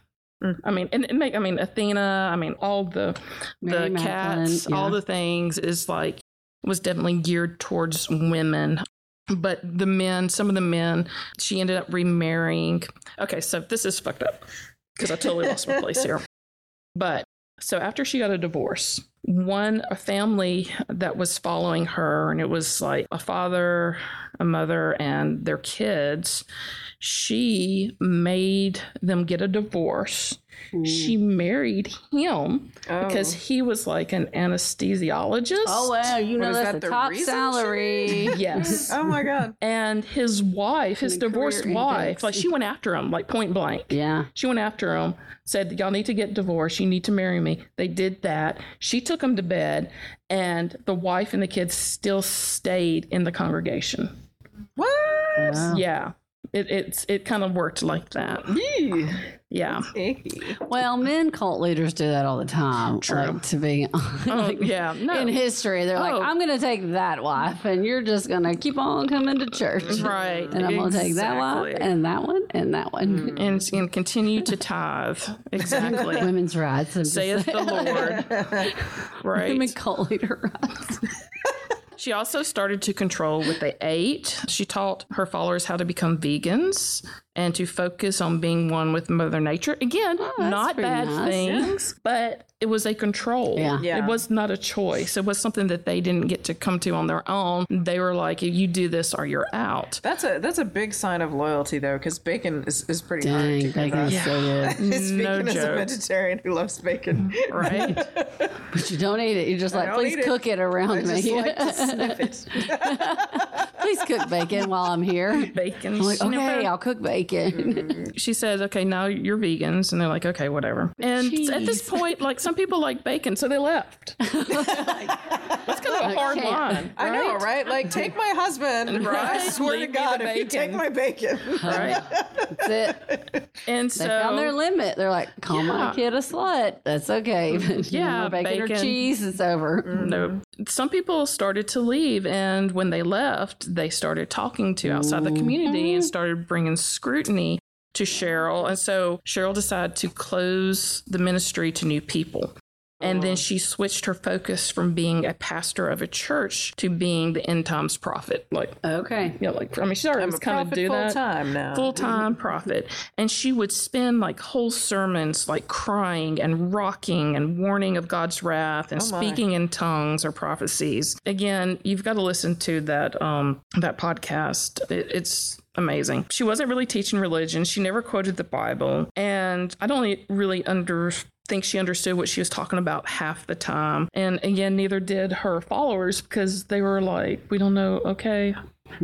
Mm, I mean, and it make, I mean, Athena, I mean, all the Mary the Magdalene, cats, all the things is like was definitely geared towards women. But the men, some of the men, she ended up remarrying. Okay, so this is fucked up because I totally lost my place here. But so after she got a divorce, one a family that was following her, and it was like a father, a mother, and their kids. She made them get a divorce. She hmm. married him because oh. he was like an anesthesiologist. Oh well, you know that's that the the top salary. Yes. Oh my god. and his wife, his The divorced wife, index. like she went after him, like point blank. yeah. She went after him, said, Y'all need to get divorced. You need to marry me. They did that. She took him to bed, and the wife and the kids still stayed in the congregation. What? Wow. Yeah. It, it's it kind of worked like that. Yeah. Icky. Well, men cult leaders do that all the time. True. Like, to be oh, like, yeah, no. in history, they're Oh. like, I'm going to take that wife, and you're just going to keep on coming to church. Right. And I'm going to take that wife, and that one, and that one. Hmm. and, and continue to tithe. Exactly. Women's rights. I'm just Saith the Lord. right. Women Right. cult leader rights. She also started to control what they ate. She taught her followers how to become vegans and to focus on being one with Mother Nature. Again, oh, that's not bad nice. things, but it was a control. Yeah. Yeah. It was not a choice. It was something that they didn't get to come to on their own. They were like, you do this or you're out. That's a that's a big sign of loyalty though, because bacon is, is pretty hard to Dang, give bacon up. is so good. Speaking No as a vegetarian who loves bacon, Right? But you don't eat it. You're just like, please eat it. cook it I around just me. like to sniff it. please cook bacon while I'm here. Bacon. I'm like, okay, sniffer. I'll cook bacon. Mm. she says, okay, now you're vegans. And they're like, okay, whatever. And at this point, like some people like bacon, so they left. That's kind of a hard Okay. line. I know, right? Like, take my husband. Right. I swear Leave to God, if you take my bacon. Right. That's it. And They found their limit. They're like, call my Yeah. kid a slut. That's okay. But no Yeah, more bacon, or bacon. cheese. It's over. Mm, no, some people started to leave. And when they left, they started talking to outside the community and mm-hmm. started bringing scrutiny to Cheryl. And so Cheryl decided to close the ministry to new people. And then she switched her focus from being a pastor of a church to being the end times prophet. Like, Okay. you know, like, I mean, she already was kind of prophet do full that. time now. full time prophet. And she would spend like whole sermons like crying and rocking and warning of God's wrath and Oh, speaking in tongues or prophecies. Again, you've got to listen to that um that podcast. It, it's amazing. She wasn't really teaching religion. She never quoted the Bible, and I don't really under think she understood what she was talking about half the time. And again, neither did her followers because they were like, "We don't know." Okay,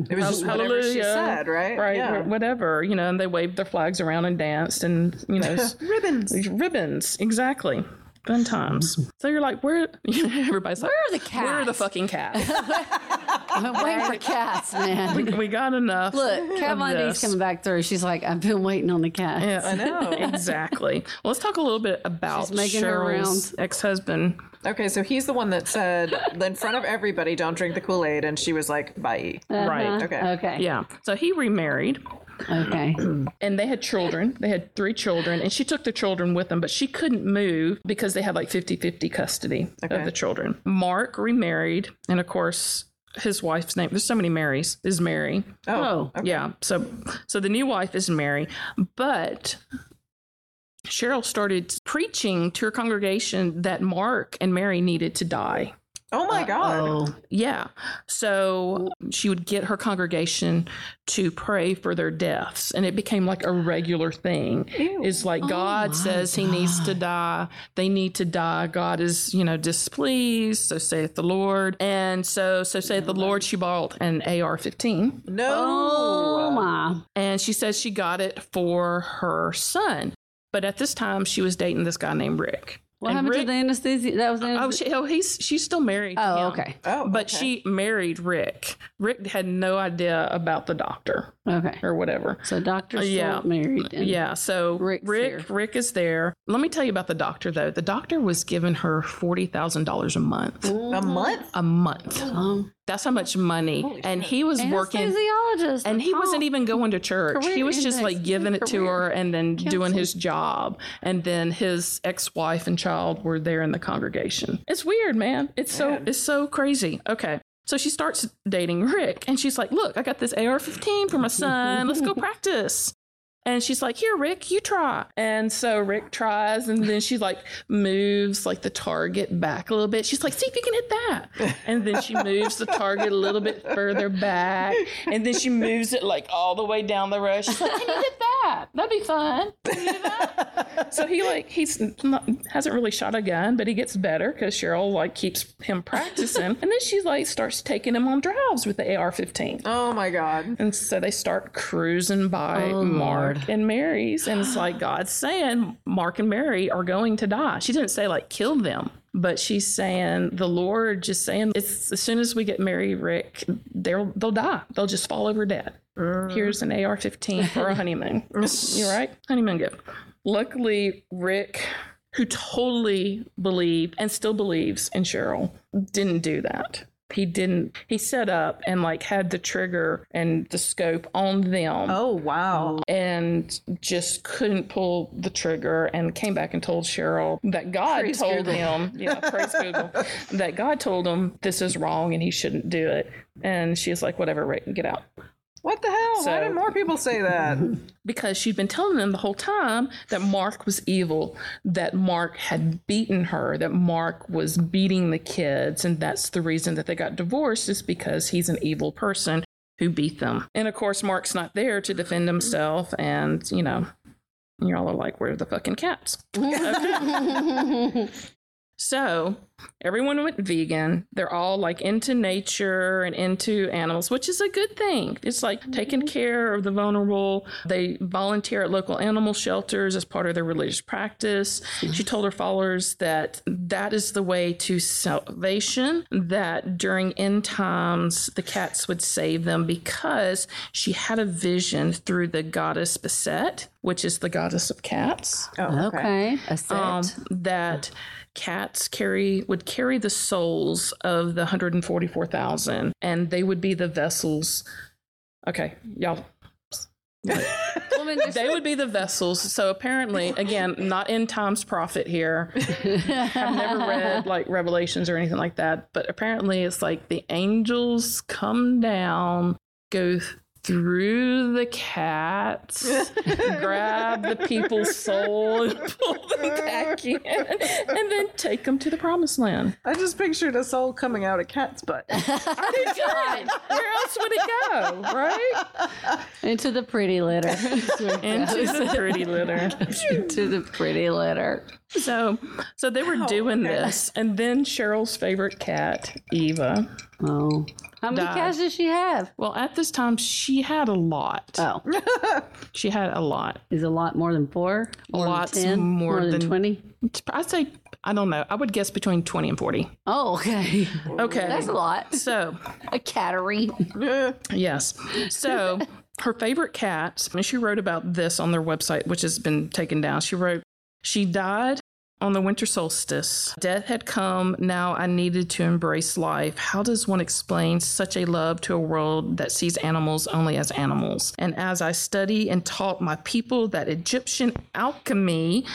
It was just whatever she said, right? right, Yeah. whatever, you know, and they waved their flags around and danced and, you know, Ribbons. ribbons, exactly. Fun times. So you're like, where, everybody's like, Where are the cats? where are the fucking cats? I'm waiting for cats, man. we got enough. Look, Kat of Von D's coming back through. She's like, I've been waiting on the cats. Yeah, I know. exactly. Well, let's talk a little bit about She's making her Cheryl's rounds. ex-husband. Okay, so he's the one that said in front of everybody, "Don't drink the Kool Aid," and she was like, "Bye." Right. Uh-huh. Okay. Okay. Yeah. So he remarried. Okay. and they had children. They had three children, and she took the children with them, but she couldn't move because they had like 50 50 custody Okay. of the children. Mark remarried, and of course, his wife's name, there's so many Marys, is Mary. Oh. oh. Yeah. So, so the new wife is Mary, but Cheryl started preaching to her congregation that Mark and Mary needed to die. Oh my God. Oh. Yeah. So she would get her congregation to pray for their deaths. And it became like a regular thing. It's like oh God my says he needs to die. They need to die. God is, you know, displeased. So saith the Lord. And so, so saith the Lord, she bought an AR 15. No. Oh my. And she says she got it for her son. But at this time, she was dating this guy named Rick. What And happened Rick- to the anesthesia? That was the Oh, anesthesia. she, oh, he's she's still married. to Oh, him. okay. Oh, But okay. she married Rick. Rick had no idea about the doctor Okay. or whatever. So doctor's still yeah. married. and- Yeah, so Rick's Rick here. Rick is there. Let me tell you about the doctor though. The doctor was giving her forty thousand dollars a month. a month. A month. Um, That's how much money. and he was working anesthesiologist. and he wasn't even going to church. He was just like giving it to her and then doing his job. And then his ex-wife and child were there in the congregation. It's weird, man. It's so it's so crazy. Okay. So she starts dating Rick and she's like, "Look, I got this AR-15 for my son. Let's go practice." And she's like, Here, Rick, you try. And so Rick tries, and then she like moves like the target back a little bit. She's like, See if you can hit that. And then she moves the target a little bit further back. And then she moves it like all the way down the row. She's like, Can you hit that? That'd be fun. Can you do that? so he like he's not, hasn't really shot a gun, but he gets better because Cheryl like keeps him practicing. And then she like starts taking him on drives with the AR-15. Oh my god. And so they start cruising by oh Mark and Mary's. And it's like God's saying Mark and Mary are going to die. She didn't say like kill them, but she's saying the Lord just saying it's as soon as we get Mary Rick, they'll they'll die. They'll just fall over dead. Mm. Here's an AR 15 for a honeymoon. You're right. Honeymoon gift. Luckily, Rick, who totally believed and still believes in Cheryl, didn't do that. He didn't. He set up and like had the trigger and the scope on them Oh wow. and just couldn't pull the trigger and came back and told Cheryl that God Praise told Google. him, yeah, praise Google, that God told him this is wrong and he shouldn't do it. And she's like, whatever, Rick, get out. What the hell? Why didn't more people say that? Because she'd been telling them the whole time that Mark was evil, that Mark had beaten her, that Mark was beating the kids, and that's the reason that they got divorced is because he's an evil person who beat them. And of course, Mark's not there to defend himself, and you know, y'all are like, where are the fucking cats? So everyone went vegan. They're all like into nature and into animals, which is a good thing. It's like taking care of the vulnerable. They volunteer at local animal shelters as part of their religious practice. She told her followers that that is the way to salvation, that during end times, the cats would save them because she had a vision through the goddess Beset, which is the goddess of cats Oh, Okay. A set. um, that cats carry would carry the souls of the 144,000 and they would be the vessels. Okay y'all. They would be the vessels. So apparently again not in times prophet here. I've never read like revelations or anything like that but apparently it's like the angels come down go through the cats, grab the people's soul and pull them back in, and then take them to the promised land. I just pictured a soul coming out of cat's butt. I did too. Where else would it go, right? Into the pretty litter. Into the pretty litter. Into the pretty litter. So, so they were doing this, and then Cheryl's favorite cat, Eva. Oh. How many Died. cats does she have? Well, at this time, she had a lot. Oh. She had a lot. Is a lot more than four? More Lots than 10? more than than- 20? I'd say, I don't know. I would guess between 20 and 40. Oh, okay. Okay. That's a lot. So, A cattery. Yes. So her favorite cats, and she wrote about this on their website, which has been taken down. She wrote, She died on the winter solstice. Death had come. Now I needed to embrace life. How does one explain such a love to a world that sees animals only as animals? And as I study and taught my people that Egyptian alchemy,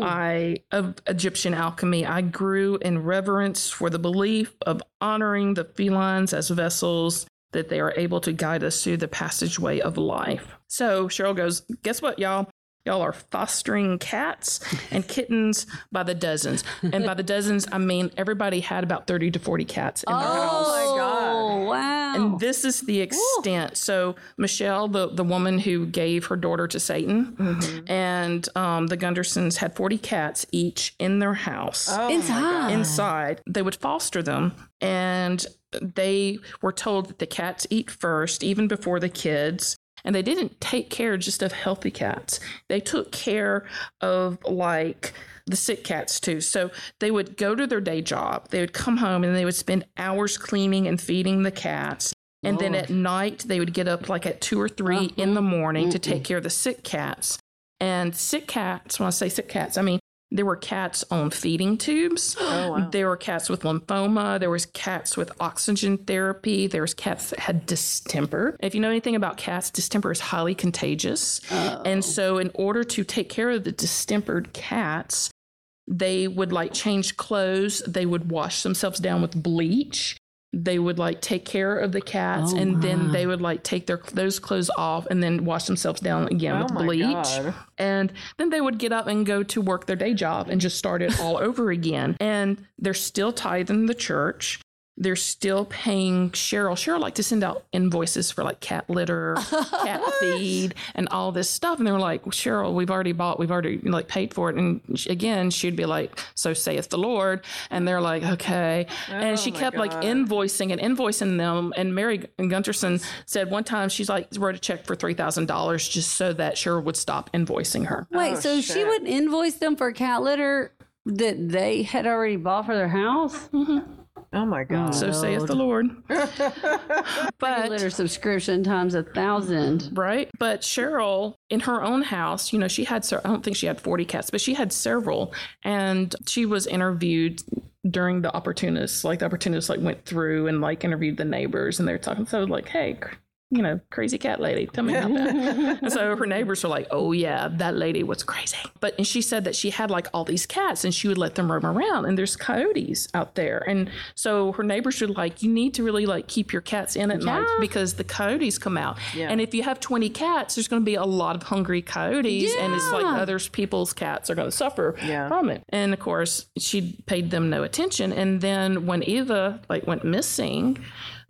I of Egyptian alchemy, I grew in reverence for the belief of honoring the felines as vessels that they are able to guide us through the passageway of life. So Cheryl goes, Guess what, y'all? Y'all are fostering cats and kittens by the dozens. And by the dozens, I mean everybody had about 30 to 40 cats in their house. Oh my God. Oh, wow. And this is the extent. So Michelle, the, the woman who gave her daughter to Satan, and um, the Gundersons had 40 cats each in their house Inside. inside. They would foster them, and they were told that the cats eat first, even before the kids. And they didn't take care just of healthy cats, they took care of like the sick cats too. So they would go to their day job, they would come home and they would spend hours cleaning and feeding the cats. And then at oh. night, they would get up like at two or 3 in the uh-huh. morning to take care of the sick cats. And sick cats, when I say sick cats, I mean there were cats on feeding tubes. Oh, there were cats with lymphoma. There was cats with oxygen therapy. There was cats that had distemper. If you know anything about cats, distemper is highly contagious. Oh. And so in order to take care of the distempered cats, they would like change clothes. They would wash themselves down with bleach. They would like take care of the cats, Oh, and then they would like take their those clothes off and then wash themselves down again Oh with bleach. God. And then they would get up and go to work their day job and just start it all over again. And they're still tithing the church. They're still paying Cheryl. Cheryl liked to send out invoices for like cat litter, cat feed, and all this stuff. And they were like, Cheryl, we've already bought, we've already like paid for it. And she- again, she'd be like, So saith the Lord. And they're like, Okay. and she oh my kept like invoicing and invoicing them. And Mary Gunderson said one time she's like wrote a check for three thousand dollars just so that Cheryl would stop invoicing her. Oh, Wait, Oh, so she would invoice them for cat litter that they had already bought for their house? Mm-hmm. Oh my god. So saith the Lord. but letter subscription times a thousand. right? But Cheryl, in her own house, you know, she had, se- I don't think she had 40 cats, but she had several. And she was interviewed during the opportunists. Like the opportunists like went through and like interviewed the neighbors and they were talking. So like, hey, cr- you know, crazy cat lady, tell me about that. and so her neighbors were like, oh yeah, that lady was crazy. But and she said that she had like all these cats and she would let them roam around and there's coyotes out there. And so her neighbors were like, you need to really like keep your cats in at night because the coyotes come out. And if you have 20 cats, there's going to be a lot of hungry coyotes and it's like other people's cats are going to suffer Yeah. from it. And of course, she paid them no attention. And then when Eva like went missing,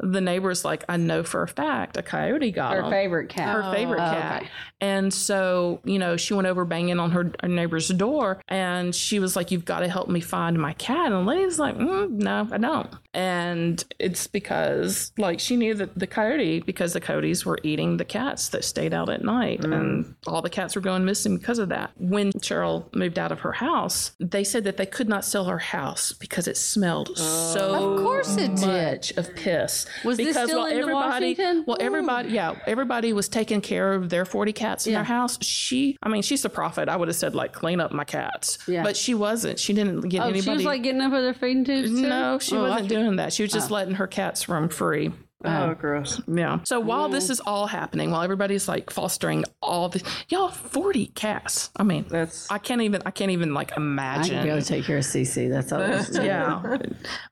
the neighbor's like, I know for a fact a coyote got Her them favorite cat. her favorite Oh, cat. okay. And so, you know, she went over banging on her, her neighbor's door and she was like, You've got to help me find my cat. And the lady's like, mm, No, I don't. And it's because, like, she knew that the coyote, because the coyotes were eating the cats that stayed out at night. And all the cats were going missing because of that. When Cheryl moved out of her house, they said that they could not sell her house because it smelled so Of course it did. of piss. Was this because still while in everybody, Washington? well, everybody, yeah, everybody was taking care of their 40 cats in Yeah. their house. She, I mean, she's a prophet. I would have said, like, clean up my cats. Yeah. But she wasn't. She didn't get Oh, anybody. she was like getting up with her feeding tubes too? no, she Oh, wasn't doing that. She was just oh. letting her cats roam free. Oh, um, gross. Yeah. So while this is all happening, while everybody's like fostering all the y'all forty cats. I mean, That's I can't even. I can't even like imagine. I imagine. can go take care of CC. That's all. there is to it. yeah.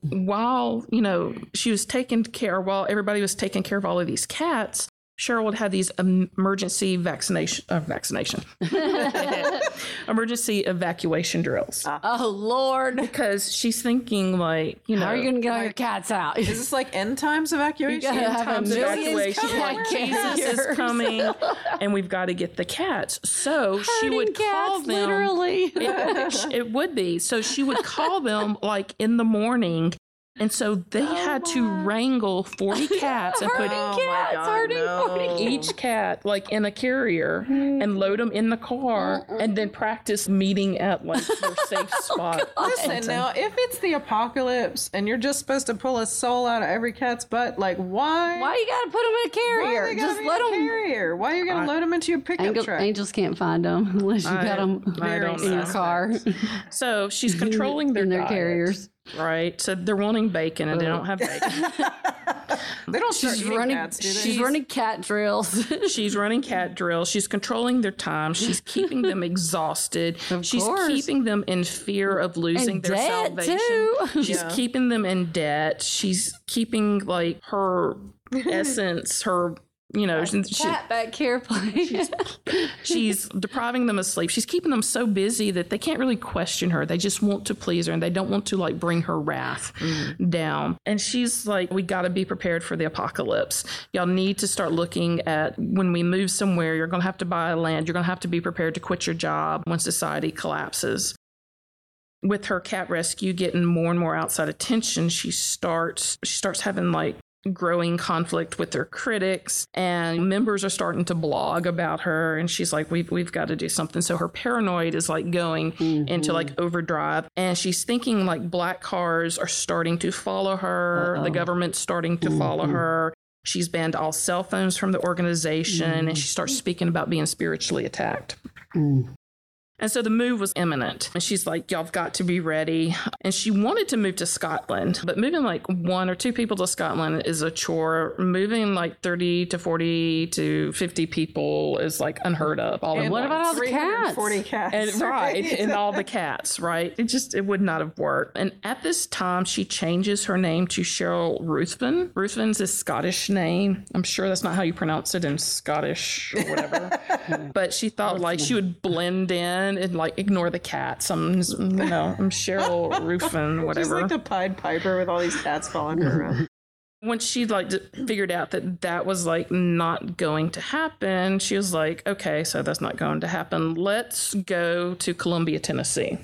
while, you know, she was taking care, while everybody was taking care of all of these cats, Cheryl would have these emergency vaccination, uh, vaccination, emergency evacuation drills. Oh Lord, Because she's thinking, like, you know, how are you going to get all your cats out? is this like end times evacuation? gotta have times million evacuation, cat like, Jesus is coming, and we've got to get the cats. So she Herding would call them. literally. It, it would be. So she would call them like in the morning. And so they oh had to wrangle 40 cats and put Oh Cats, God, no. 40 each cat like in a carrier and mm. load them in the car and then practice meeting at like your safe oh, spot. or Listen, now, if it's the apocalypse and you're just supposed to pull a soul out of every cat's butt, like why? Why you got to put them in a carrier? are Just be let in a them. carrier? Why are you gonna load them into your pickup Angel, truck? angels can't find them unless you I- got them in your car So she's controlling their in their diet, carriers. Right? So they're wanting bacon and they don't have bacon. they don't She's eating running. cats, do they? She's running cat drills. She's running cat drills. She's controlling their time. She's keeping them exhausted. She's course. keeping them in fear of losing And their debt, salvation. too. She's keeping them in debt. She's keeping like her essence, her you know, she, cat back here playing. she's depriving them of sleep. She's keeping them so busy that they can't really question her. They just want to please her and they don't want to like bring her wrath mm. down. And she's like, we got to be prepared for the apocalypse. Y'all need to start looking at when we move somewhere, you're going to have to buy land. You're going to have to be prepared to quit your job when society collapses. With her cat rescue getting more and more outside attention, she starts she starts having like growing conflict with their critics and members are starting to blog about her and she's like we've, we've got to do something. So her paranoid is like going into mm-hmm. like overdrive and she's thinking like black cars are starting to follow her the government's starting to follow mm-hmm. her. She's banned all cell phones from the organization and she starts mm-hmm. speaking about being spiritually attacked mm. And so the move was imminent. And she's like, Y'all have got to be ready. And she wanted to move to Scotland, but moving like one or two people to Scotland is a chore. Moving like 30 to 40 to 50 people is like unheard of. All at what about all once. the cats? 40 cats. And right, and all the cats, right? It just it would not have worked. And at this time, she changes her name to Cheryl Ruthven. Ruthven's a Scottish name. I'm sure that's not how you pronounce it in Scottish or whatever. but she thought like she would blend in and like ignore the cats. I'm you know I'm Cheryl Ruthven, She's like the Pied Piper with all these cats following her around. when she like figured out that that was like not going to happen she was like okay so that's not going to happen let's go to columbia tennessee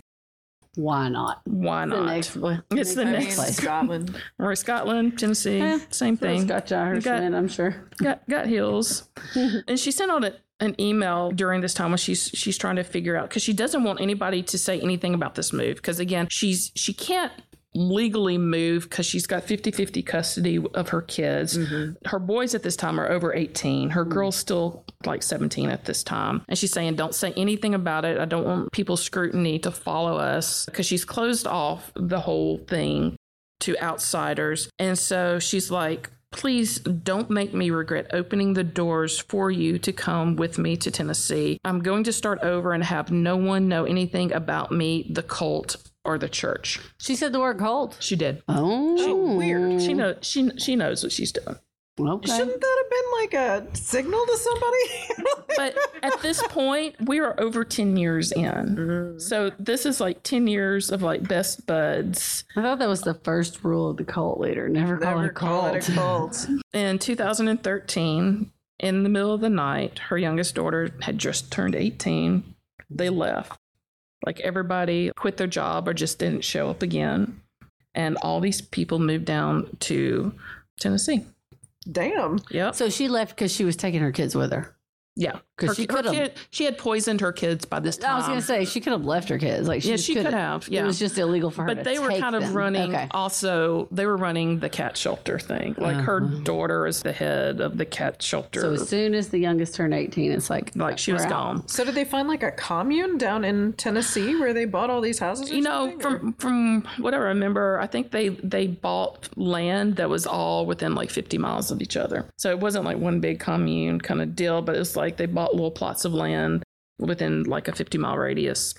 Why not? why The not next one. it's the I next place. Scotland. or scotland tennessee eh, same thing Scotch Irishman, I'm sure. got got heels and she sent out a, an email during this time when she's she's trying to figure out because she doesn't want anybody to say anything about this move. Because again she's she can't legally move because she's got 50-50 custody of her kids. Mm-hmm. Her boys at this time are over 18 her mm-hmm. girl's still like 17 at this time. And she's saying don't say anything about it. I don't want people's scrutiny to follow us. Because she's closed off the whole thing to outsiders. And so she's like, please don't make me regret opening the doors for you to come with me to Tennessee. I'm going to start over and have no one know anything about me, the cult, or the church. She said the word cult. She did. Oh, Weird. She knows she she knows what she's doing. Okay. Shouldn't that have been like a signal to somebody? But at this point, we are over 10 years in. Mm-hmm. So this is like 10 years of like best buds. I thought that was the first rule of the cult leader. Never call it a call cult. it a cult. In 2013, in the middle of the night, her youngest daughter had just turned 18. They left. Like everybody quit their job or just didn't show up again. And all these people moved down to Tennessee. Damn. Yeah. So she left because she was taking her kids with her. yeah. 'Cause Her- she her could've- kid- she had poisoned her kids by this time. I was going to say she could have left her kids. Like she Yeah, she could have, yeah. it was just illegal for her. but to they were take kind of them. running Okay. also they were running the cat shelter thing like her uh-huh. daughter is the head of the cat shelter So as soon as the youngest turned eighteen, it's like like she was out. gone So did they find like a commune down in Tennessee where they bought all these houses? Or you know something, or- from from what i remember i think they they bought land that was all within like 50 miles of each other so it wasn't like one big commune kind of deal but it's like they bought little plots of land within like a 50 mile radius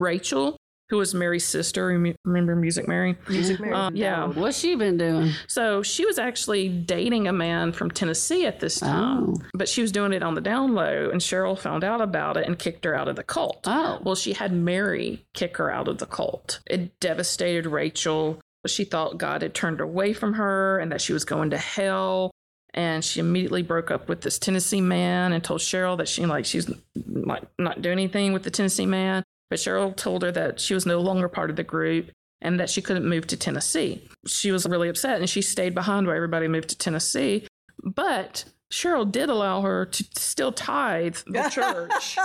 rachel who was mary's sister remember music mary Music Mary. Um, yeah What's she been doing? so she was actually dating a man from Tennessee at this time, Oh. but she was doing it on the down low, and Cheryl found out about it and kicked her out of the cult. Oh. Well, she had Mary kick her out of the cult. It devastated Rachel. She thought God had turned away from her and that she was going to hell. And she immediately broke up with this Tennessee man and told Cheryl that she like she's like not doing anything with the Tennessee man. But Cheryl told her that she was no longer part of the group and that she couldn't move to Tennessee. She was really upset and she stayed behind while everybody moved to Tennessee. But Cheryl did allow her to still tithe the church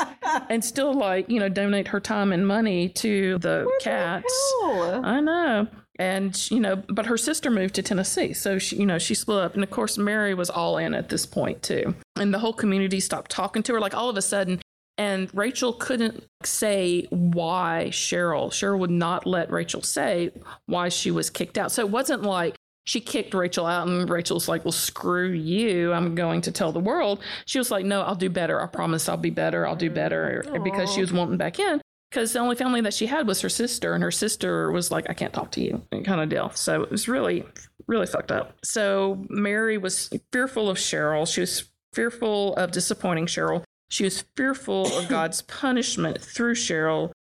and still like, you know, donate her time and money to the cats. hell? I know. And, you know, but her sister moved to Tennessee. So, she, you know, she split up. And of course, Mary was all in at this point, too. And the whole community stopped talking to her. Like, all of a sudden, and Rachel couldn't say why Cheryl, Cheryl would not let Rachel say why she was kicked out. So it wasn't like she kicked Rachel out and Rachel's like, well, screw you. I'm going to tell the world. She was like, no, I'll do better. I promise I'll be better. I'll do better. Because she was wanting back in. Because the only family that she had was her sister, and her sister was like, I can't talk to you, kind of deal. So it was really, really fucked up. So Mary was fearful of Cheryl. She was fearful of disappointing Cheryl. She was fearful of God's punishment through Cheryl.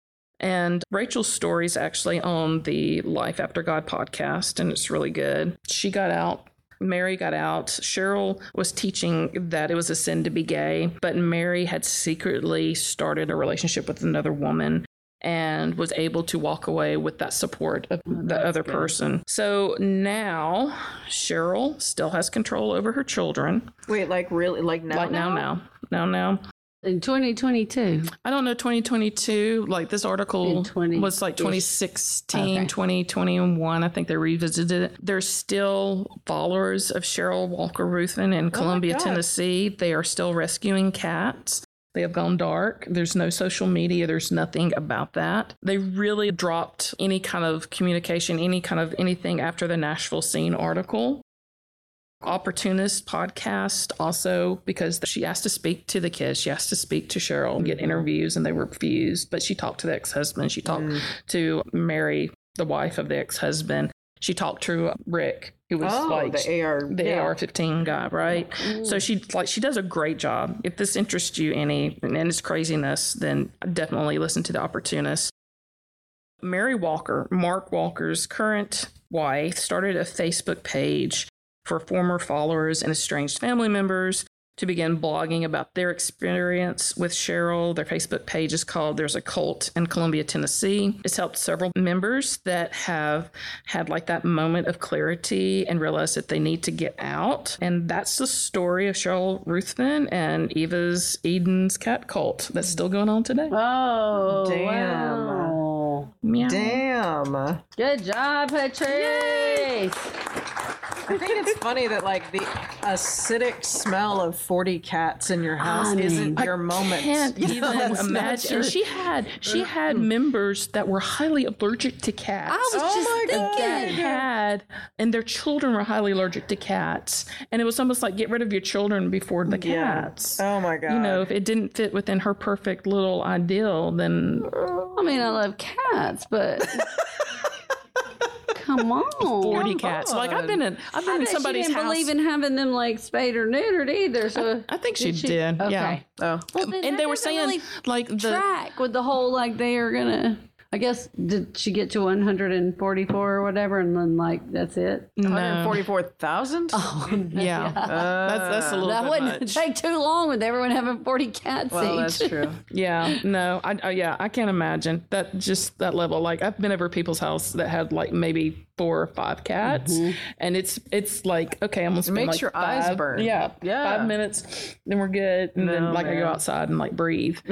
And Rachel's story is actually on the Life After God podcast, and it's really good. She got out. Mary got out. Cheryl was teaching that it was a sin to be gay, but Mary had secretly started a relationship with another woman. and was able to walk away with that support of oh, the other person. So now Cheryl still has control over her children. Wait, like really, like now? Like now, now, now, now. In 2022. I don't know 2022 like this article 20 was like 2016 Okay. 2021 I think they revisited it there's still followers of Cheryl Walker Ruthven in oh Columbia Tennessee they are still rescuing cats they have gone dark. There's no social media. There's nothing about that. They really dropped any kind of communication, any kind of anything after the Nashville scene article. Opportunist podcast also because she asked to speak to the kids. She asked to speak to Cheryl and get mm-hmm. interviews, and they were refused. But she talked to the ex husband. She talked mm. to Mary, the wife of the ex husband. She talked to Rick, who was Oh, like the AR. the yeah. AR-15 guy, right? So mm. she like she does a great job. If this interests you any and it's craziness, then definitely listen to the Opportunist. Mary Walker, Mark Walker's current wife, started a Facebook page for former followers and estranged family members to begin blogging about their experience with Cheryl. Their Facebook page is called There's a Cult in Columbia, Tennessee. It's helped several members that have had like that moment of clarity and realized that they need to get out. And that's the story of Cheryl Ruthven and Eva's Eden's cat cult that's still going on today. Oh, Damn. wow. Meow. Damn. Good job, Patrice. I think it's funny that like the acidic smell of 40 cats in your house I mean, isn't your moment. can't Yeah, even that's not imagine. your- she had she had members that were highly allergic to cats. I was Oh just my God. that had and their children were highly allergic to cats and it was almost like get rid of your children before the Yeah. cats Oh my god. you know if it didn't fit within her perfect little ideal then I mean, I love cats, but come on. 40 cats like i've been in i've been I in bet somebody's she didn't house believe in having them like spayed or neutered either. So i think she Did she? did Okay. yeah oh. Well, and they were saying really like the track with the whole like they are gonna. I guess did she get to 144 or whatever, and then like that's it? no 144,000? Oh, yeah that's that's a little that bit wouldn't much. take too long with everyone having 40 cats Well, each. that's true. Yeah, no, I, I yeah, I can't imagine that just that level. Like I've been over people's house that had like maybe four or five cats, mm-hmm. and it's it's like okay, I'm gonna spend makes like your eyes burn. Yeah, Yeah. five minutes, then we're good, and No, then like I go outside and like breathe.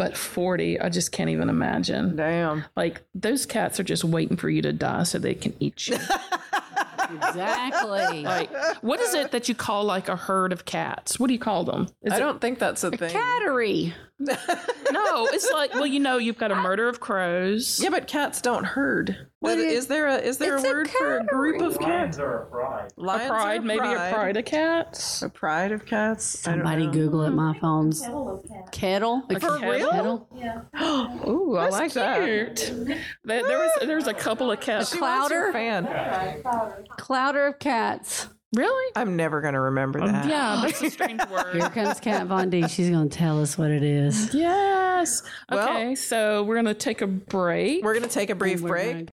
but forty, I just can't even imagine. Damn. Like those cats are just waiting for you to die so they can eat you. exactly. like what is it that you call like a herd of cats? What do you call them? Is I it- don't think that's a thing. Cattery. no, it's like well, you know, you've got a murder of crows. Yeah, but cats don't herd. What is, is- is there a is there It's a a word for a group of cats? Lions are a pride. a pride, are maybe a pride of cats. A pride of cats. Somebody. Google it. My phone's kettle. A For real? Kettle. Ooh, I like that. Cute. There, there was there's a couple of cats. She wants your Clowder? fan. Clowder of cats. Really? I'm never gonna remember um, that. Yeah, that's a strange word. Here comes Kat Von D. She's going to tell us what it is. Yes. Well- Okay, so we're gonna take a break. We're gonna take a brief break.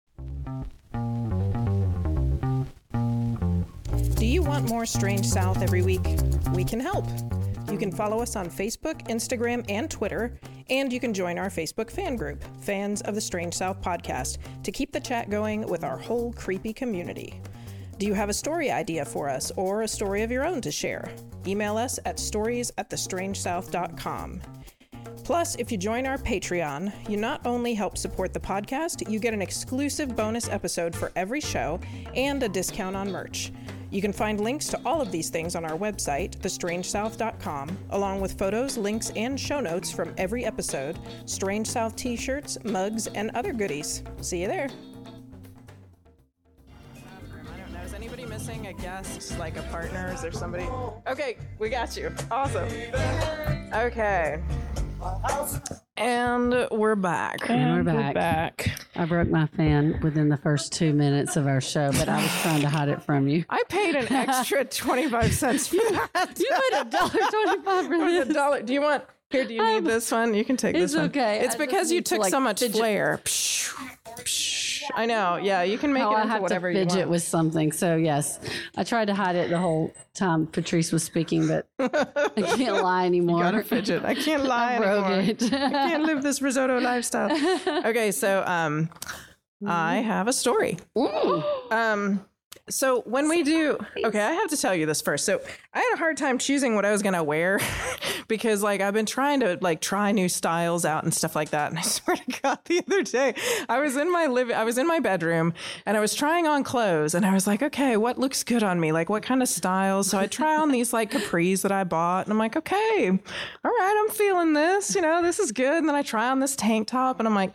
You want more Strange South every week? We can help. You can follow us on Facebook, Instagram, and Twitter, and you can join our Facebook fan group, Fans of the Strange South Podcast, to keep the chat going with our whole creepy community. Do you have a story idea for us or a story of your own to share? Email us at stories at thestrangesouth.com. Plus, if you join our Patreon, you not only help support the podcast, you get an exclusive bonus episode for every show and a discount on merch. You can find links to all of these things on our website, thestrangesouth.com, along with photos, links, and show notes from every episode, Strange South t shirts, mugs, and other goodies. See you there. Is anybody missing a guest, like a partner? Is there somebody? Okay, we got you. Awesome. Okay. And we're back. And we're back. back. I broke my fan within the first two minutes of our show, but I was trying to hide it from you. I paid an extra 25 cents for that. You paid a dollar twenty-five for For this. the dollar. Do you want? Here, do you need um, this one? You can take this one. okay. It's I because you need to, took like, so much fidget- flair. I know. Yeah, you can make Oh, it I have whatever to you fidget want. with something. So yes, I tried to hide it the whole time Patrice was speaking, but I can't lie anymore. Gotta fidget. I can't lie broke anymore. it. I can't live this risotto lifestyle. Okay, so um, I have a story. Um, so when we do, okay, I have to tell you this first. So I had a hard time choosing what I was gonna wear because like I've been trying to like try new styles out and stuff like that. And I swear to God, the other day I was in my living, I was in my bedroom and I was trying on clothes and I was like, okay, what looks good on me? Like what kind of styles? So I try on these like capris that I bought and I'm like, okay, all right, I'm feeling this. You know, this is good. And then I try on this tank top and I'm like,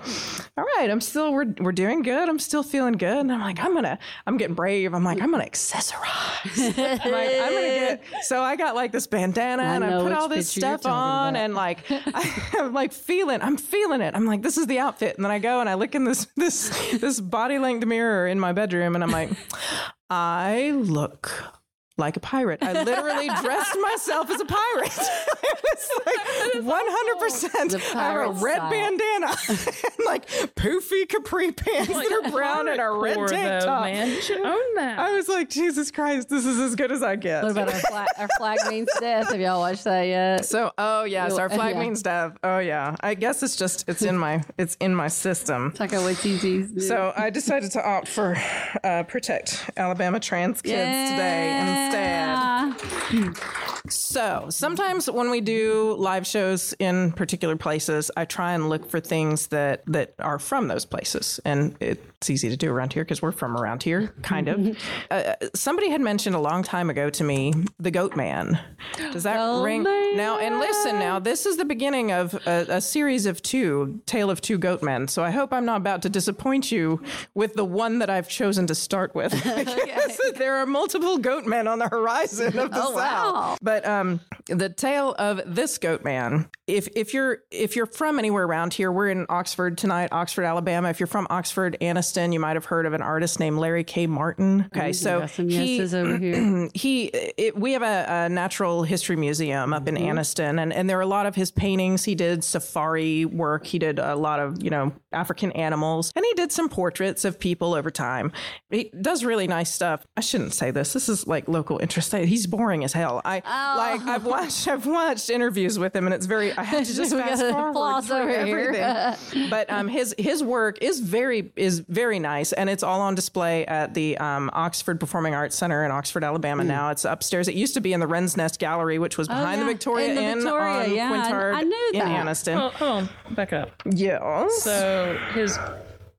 all right, I'm still we're we're doing good. I'm still feeling good. And I'm like, I'm gonna I'm getting brave. I'm like, I'm gonna accessorize. I'm like, I'm gonna get so I got like this bandana and I put all this stuff on about. and like I, am like feeling I'm feeling it. I'm like, this is the outfit. And then I go and I look in this this this body length mirror in my bedroom and I'm like, I look like a pirate. I literally dressed myself as a pirate. it was like 100%. I have a red style. bandana and like poofy capri pants that are brown and a red Core, tank though, top. man. You should own that. I was like, Jesus Christ, this is as good as I get. What about our flag, our flag means death? Have y'all watched that yet? So, oh yes, You'll- our flag yeah. means death. Oh yeah, I guess it's just it's in my it's in my system. Taika Waititi's. So I decided to opt for uh, protect Alabama trans kids today instead. Yeah. So sometimes when we do live shows in particular places, I try and look for things that that are from those places, and it's easy to do around here because we're from around here, kind of. uh, somebody had mentioned a long time ago to me the Goat Man. Does that Goat ring Man. now? And listen, now this is the beginning of a, a series of two, Tale of Two Goat Men. So I hope I'm not about to disappoint you with the one that I've chosen to start with. Because there are multiple goat men on the horizon of the Oh, South. wow. But um, the tale of this goat man. If if you're if you're from anywhere around here, we're in Oxford tonight, Oxford, Alabama. If you're from Oxford, Anniston, you might have heard of an artist named Larry K. Martin. Okay, so he over here. he it, we have a, a natural history museum up in Mm-hmm. Anniston and, and there are a lot of his paintings he did safari work he did a lot of you know African animals and he did some portraits of people over time he does really nice stuff I shouldn't say this this is like local interest he's boring as hell I Oh. like I've watched I've watched interviews with him and it's very I had to just fast forward over everything but um, his his work is very is very nice, and it's all on display at the um, Oxford Performing Arts Center in Oxford, Alabama. Now it's upstairs. It used to be in the Wren's Nest Gallery, which was behind Oh, yeah. the Victoria In the Inn Victoria, on yeah, Quintard I knew in that. Anniston. Hold, hold on, back up. yes. So his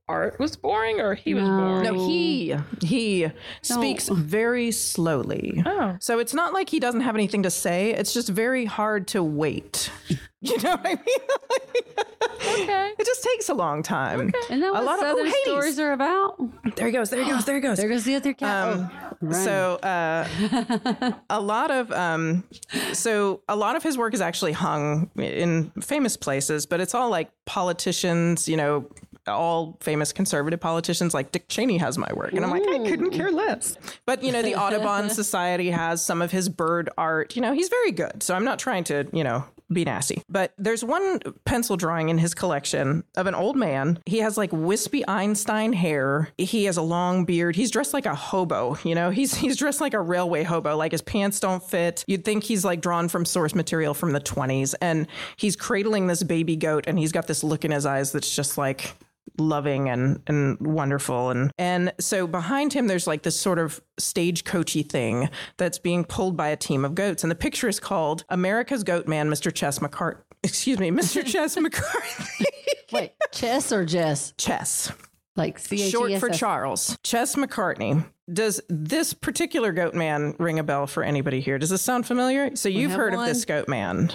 art was boring, or he was boring. no, he he speaks very slowly. Oh. So it's not like he doesn't have anything to say. It's just very hard to wait. You know what I mean? Okay. It just takes a long time. Isn't that A what lot of- oh, stories are about? There he goes. There he goes. There he goes. There goes the other cat. Um, oh. So uh, a lot of um, so a lot of his work is actually hung in famous places, but it's all like politicians, you know, all famous conservative politicians. Like Dick Cheney has my work, and I'm like, I couldn't care mm. less. But you know, the Audubon Society has some of his bird art. You know, he's very good. So I'm not trying to you know be nasty. But there's one pencil drawing in his collection of an old man. He has like wispy Einstein hair. He has a long beard. He's dressed like a hobo, you know? He's he's dressed like a railway hobo. Like his pants don't fit. You'd think he's like drawn from source material from the 20s and he's cradling this baby goat and he's got this look in his eyes that's just like loving and and wonderful and and so behind him there's like this sort of stagecoachy thing that's being pulled by a team of goats and the picture is called America's Goat Man Mr. Chess McCart excuse me Mr. Chess McCarthy Wait, Chess or Jess? Chess Like C H E short for Charles Chess McCartney does this particular goat man ring a bell for anybody here does this sound familiar so you've heard one. of this goat man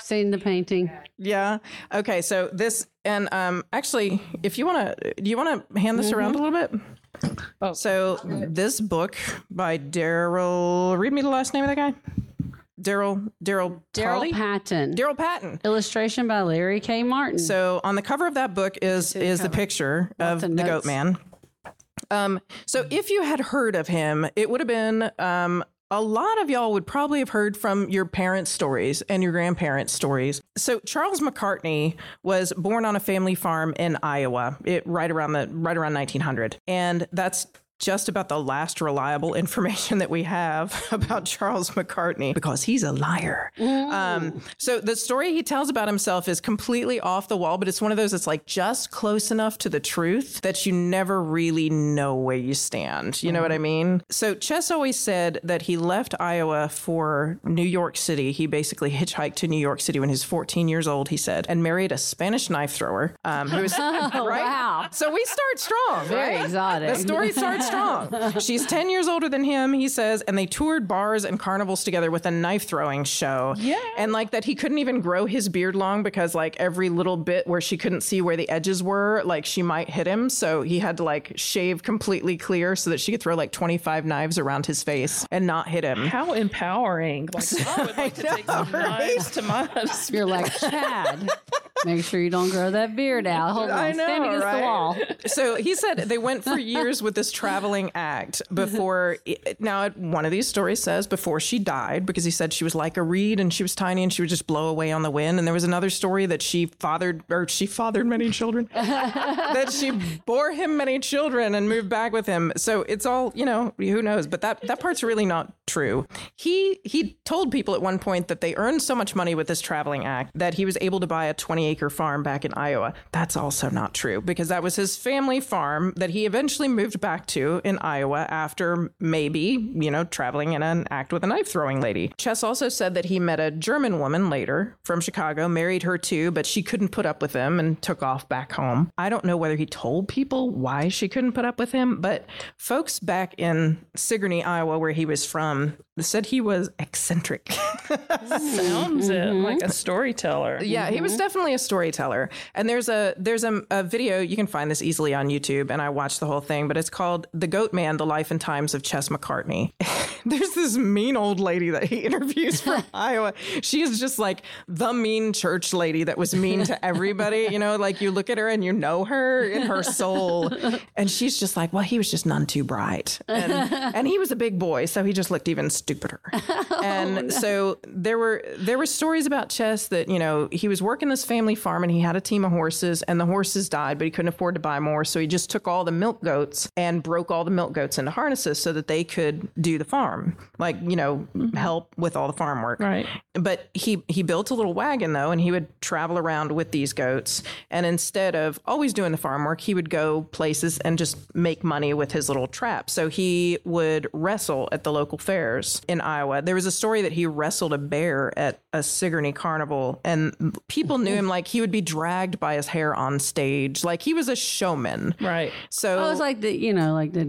Seen the painting. Yeah. Okay. So this and um actually, if you want to, do you want to hand this around a little bit? Oh. So this book by Darryl. Read me the last name of that guy. Darryl. Darryl. Darryl Patton. Darryl Patton. Illustration by Larry K. Martin. So on the cover of that book is is the picture of of the goat man. Um, so if you had heard of him, it would have been um, a lot of y'all would probably have heard from your parents' stories and your grandparents' stories. So Charles McCartney was born on a family farm in Iowa, it, right around the right around 1900, and that's just about the last reliable information that we have about Charles McCartney because he's a liar. Um, so the story he tells about himself is completely off the wall, but it's one of those that's like just close enough to the truth that you never really know where you stand. You know what I mean? So Chess always said that he left Iowa for New York City. He basically hitchhiked to New York City when he was 14 years old, he said, and married a Spanish knife thrower um, who was right. wow. So we start strong. Very right? exotic. The story starts strong. She's 10 years older than him, he says, and they toured bars and carnivals together with a knife throwing show. Yeah. And like that he couldn't even grow his beard long because like every little bit where she couldn't see where the edges were, like she might hit him. So he had to like shave completely clear so that she could throw like 25 knives around his face and not hit him. How empowering. Like, I would like to take some knives to my husband. You're like Chad. Make sure you don't grow that beard out. Hold on, I know, stand against right? the wall. so he said they went for years with this traveling act before. Now, one of these stories says before she died, because he said she was like a reed and she was tiny and she would just blow away on the wind. And there was another story that she fathered or she fathered many children, that she bore him many children and moved back with him. So it's all you know. Who knows? But that that part's really not true. He he told people at one point that they earned so much money with this traveling act that he was able to buy a 20 acre farm back in Iowa. That's also not true because that was his family farm that he eventually moved back to in Iowa after maybe, you know, traveling in an act with a knife throwing lady. Chess also said that he met a German woman later from Chicago, married her too, but she couldn't put up with him and took off back home. I don't know whether he told people why she couldn't put up with him, but folks back in Sigourney, Iowa, where he was from, said he was eccentric. Sounds it mm-hmm. like a storyteller. Yeah, he was mm-hmm. definitely a storyteller. And there's a there's a, a video you can find this easily on YouTube, and I watched the whole thing. But it's called "The Goat Man: The Life and Times of Chess McCartney." there's this mean old lady that he interviews from Iowa. She is just like the mean church lady that was mean to everybody. You know, like you look at her and you know her in her soul, and she's just like, well, he was just none too bright, and and he was a big boy, so he just looked even stupider. And oh, so there were there were stories about Chess that you know he was working this family farm and he had a team of horses and the horses died, but he couldn't afford to buy more, so he just took all the milk goats and broke all the milk goats into harnesses so that they could do the farm, like you know mm-hmm. help with all the farm work. Right. But he he built a little wagon though, and he would travel around with these goats. And instead of always doing the farm work, he would go places and just make money with his little trap. So he would wrestle at the local fairs in Iowa. There was a story that he wrestled a bear at a Sigourney carnival, and people knew him like he would be dragged by his hair on stage, like he was a showman. Right. So Oh, was like the you know like the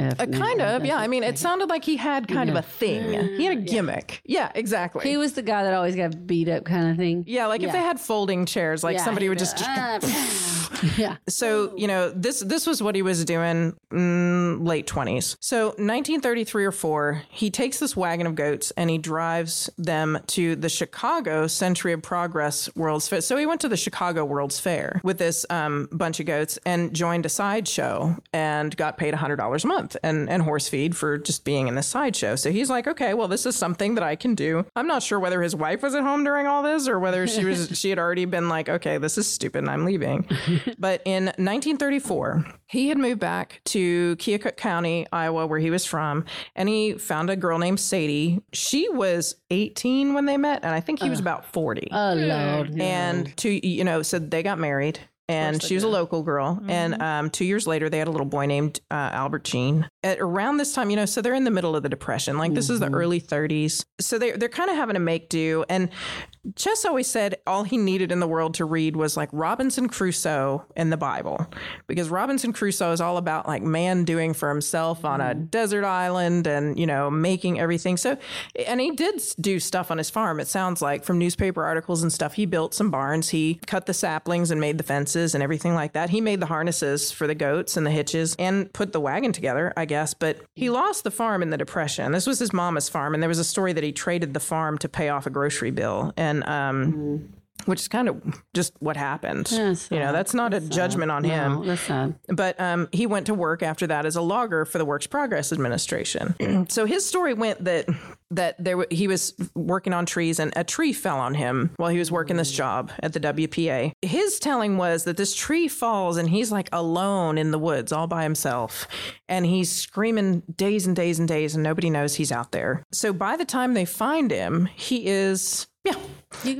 WWF. uh, kind of, yeah. I mean, it sounded like he had kind of a thing. He had a gimmick. Yeah, exactly. He was the guy that always got beat up, kind of thing. yeah, like if they had folding chairs, like Yeah, somebody would just. ah, yeah. So you know this this was what he was doing mm, late twenties. So 1933 or four, he takes this wagon of goats and he drives them to the Chicago Century of Progress World's Fair. So he went to the Chicago World's Fair with this um, bunch of goats and joined a sideshow and got paid hundred dollars a month and and horse feed for just being in the sideshow. So he's like, okay, well this is something that I can do. I'm not sure whether his wife was at home during all this or whether she was she had already been like, okay, this is stupid and I'm leaving. but in 1934, he had moved back to Keokuk County, Iowa, where he was from, and he found a girl named Sadie. She was 18 when they met, and I think he was about 40. Oh Lord. and two, you know, so they got married. And she was a local girl. And um, two years later, they had a little boy named uh, Albert Gene. At around this time, you know, so they're in the middle of the Depression. Like this is the early 30s. So they, they're kind of having to make do. And Chess always said all he needed in the world to read was like Robinson Crusoe and the Bible. Because Robinson Crusoe is all about like man doing for himself on a desert island and, you know, making everything. So, and he did do stuff on his farm, it sounds like, from newspaper articles and stuff. He built some barns, he cut the saplings and made the fences and everything like that. He made the harnesses for the goats and the hitches and put the wagon together, I guess. But he lost the farm in the Depression. This was his mama's farm. And there was a story that he traded the farm to pay off a grocery bill. And, um, which is kind of just what happened. That's you know, that's not a judgment on him. No, that's sad. But um, he went to work after that as a logger for the Works Progress Administration. so his story went that that there w- he was working on trees and a tree fell on him while he was working this job at the WPA. His telling was that this tree falls and he's like alone in the woods all by himself and he's screaming days and days and days and nobody knows he's out there. So by the time they find him, he is yeah.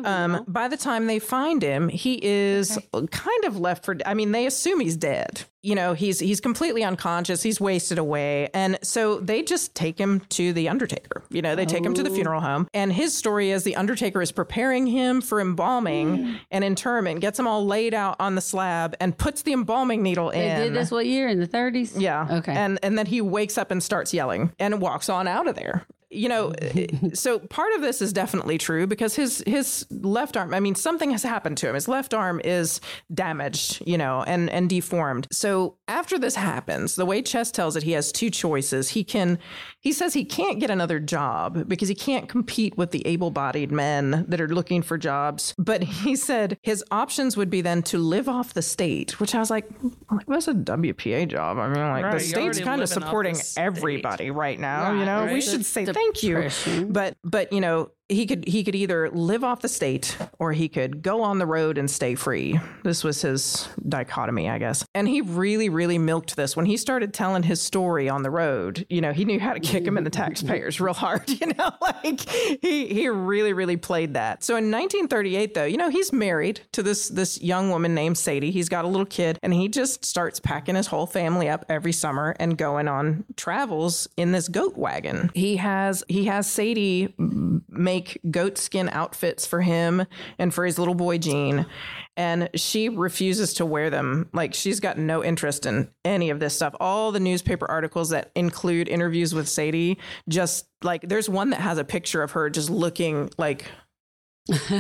Um, by the time they find him, he is kind of left for. I mean, they assume he's dead. You know, he's he's completely unconscious. He's wasted away, and so they just take him to the undertaker. You know, they take him to the funeral home, and his story is the undertaker is preparing him for embalming and interment, gets him all laid out on the slab, and puts the embalming needle They in. did this what year in the 30s? Yeah. Okay. And and then he wakes up and starts yelling and walks on out of there. You know, so part of this is definitely true because his his left arm, I mean, something has happened to him. His left arm is damaged, you know, and and deformed. So after this happens, the way Chess tells it, he has two choices. He can he says he can't get another job because he can't compete with the able-bodied men that are looking for jobs. But he said his options would be then to live off the state, which I was like, what's a WPA job? I mean, like Right, the state's kind of supporting everybody right now. you know, we should That's say thank you. depression. But but you know, he could he could either live off the state or he could go on the road and stay free. This was his dichotomy, I guess. And he really really milked this when he started telling his story on the road. You know, he knew how to kick him in the taxpayers real hard. You know, like he he really really played that. So in 1938, though, you know, he's married to this this young woman named Sadie. He's got a little kid, and he just starts packing his whole family up every summer and going on travels in this goat wagon. He has he has Sadie make goat skin outfits for him and for his little boy Gene. And she refuses to wear them. Like she's got no interest in any of this stuff. All the newspaper articles that include interviews with Sadie, just like there's one that has a picture of her just looking like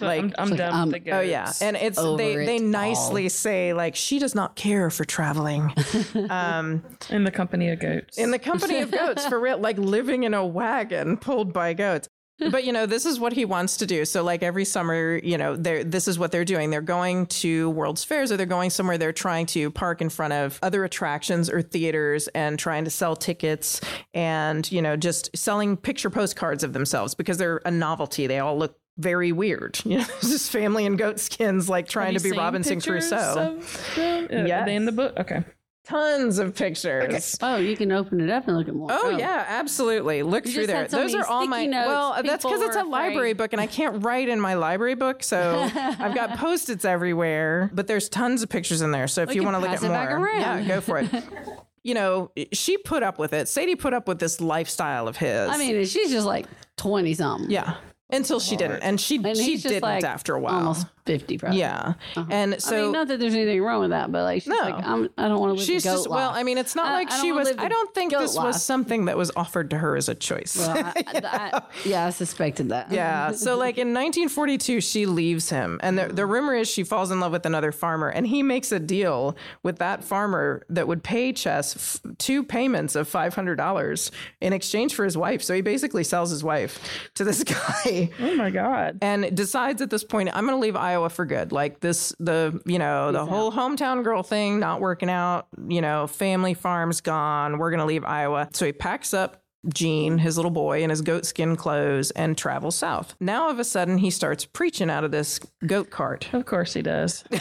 like I'm, I'm done um, with the Oh yeah, and it's over they they it nicely say like she does not care for traveling um, in the company of goats. in the company of goats for real, like living in a wagon pulled by goats. But you know, this is what he wants to do. So like every summer, you know, they're this is what they're doing. They're going to World's Fairs or they're going somewhere. They're trying to park in front of other attractions or theaters and trying to sell tickets and you know just selling picture postcards of themselves because they're a novelty. They all look very weird. You know, just family in goat skins, like trying to be Robinson Crusoe. of them? Uh, Yes. Are they in the book? Okay. Tons of pictures. Oh, you can open it up and look at more. Oh, oh. yeah, absolutely. Look You through there. so Those are all my notes. well. Uh, that's because it's a were library book, and I can't write in my library book, so I've got post-its everywhere. But there's tons of pictures in there. So if We you want to look at more, yeah, go for it. you know, she put up with it. Sadie put up with this lifestyle of his. I mean, she's just like 20 something. yeah, until she didn't, and she And she just didn't like after a while. Almost 50, probably. Yeah, uh-huh. and so I mean, not that there's anything wrong with that, but like, she's No. like, I'm, I don't want to live She's the goat just well. I mean, it's not I- like I she was. I don't think this life. was something that was offered to her as a choice. Well, I, I, yeah, I suspected that. Yeah. So, like in 1942, she leaves him. And the, the rumor is she falls in love with another farmer. And he makes a deal with that farmer that would pay Chess f- two payments of $500 in exchange for his wife. So, he basically sells his wife to this guy Oh my God. and decides at this point, I'm going to leave Iowa for good. Like this, the, you know, the whole hometown girl thing not working out, you know, family farm's gone. We're going to leave Iowa. So he packs up Gene, his little boy, in his goat skin clothes and travels south. Now, of a sudden, he starts preaching out of this goat cart. Of course he does.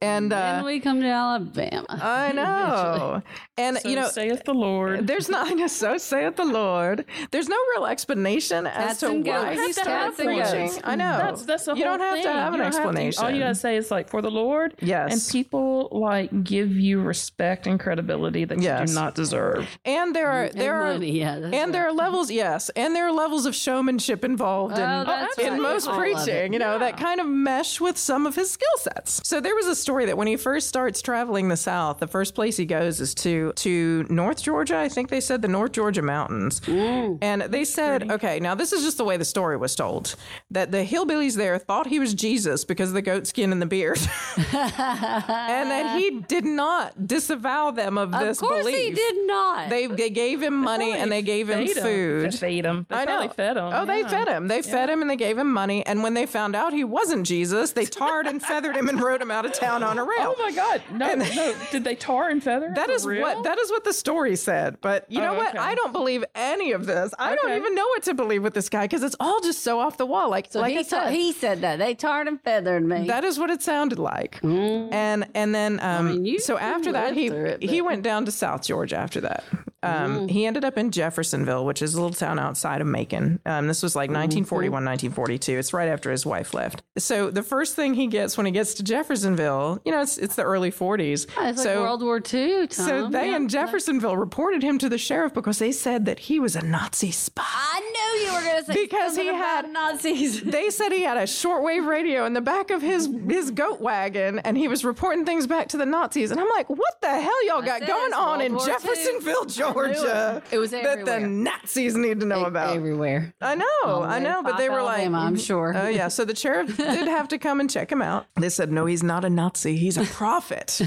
And, uh, And we come to Alabama. I know. And, So you know, saith the Lord. There's not, so saith the Lord. There's no real explanation as Cats to and why goats. he Cats started and preaching. goats. I know. That's that's the you don't have thing. to have You an don't have to- explanation. all you gotta say is like for the Lord. Yes. And people like give you respect and credibility that you do not deserve. and there are there and are yeah. and there are levels, yes, and there are levels of showmanship involved in, Oh, that's in right. most All preaching, you know, that kind of mesh with some of his skill sets. So there was a story that when he first starts traveling the South, the first place he goes is to to North Georgia. I think they said the North Georgia mountains, and they said, okay, now this is just the way the story was told that the hillbillies there thought he was Jesus because of the goat skin and the beard, and that he did not disavow them of, this of course belief. he did not. They they gave him money and they gave him Fed 'em. food. They fed him. They I know. fed him. Oh, they fed him. They fed him and they gave him money. And when they found out he wasn't Jesus, they tarred and feathered him and rode him out of town on a rail. Oh my God! No, no. Did they tar and feather? That For is real? what that is what the story said. But you know Oh, what? okay. I don't believe any of this. I don't even know what to believe with this guy because it's all just so off the wall. Like so like he, I ta- said, he said that they tarred and feathered me. that is what it sounded like. And and then um, mean, so after that he it, he went down to South Georgia after that. Um, He ended up in Jeffersonville, which is a little town outside of Macon. Um, this was like 1941, 1942. It's right after his wife left. So the first thing he gets when he gets to Jeffersonville, you know, it's it's the early 40s. Oh, it's so like World War II. Tom. so they Yeah. in Jeffersonville reported him to the sheriff because they said that he was a Nazi spy. I knew you were going to say Because he had- Nazis. They said he had a shortwave radio in the back of his his goat wagon, and he was reporting things back to the Nazis. And I'm like, what the hell y'all got That's going it's on World in War II. Jeffersonville, Georgia? It was that the. Nazis need to know about. everywhere. I know, I know, but they were like, Alabama, I'm sure. Oh yeah, so the sheriff did have to come and check him out. They said, no, he's not a Nazi, he's a prophet.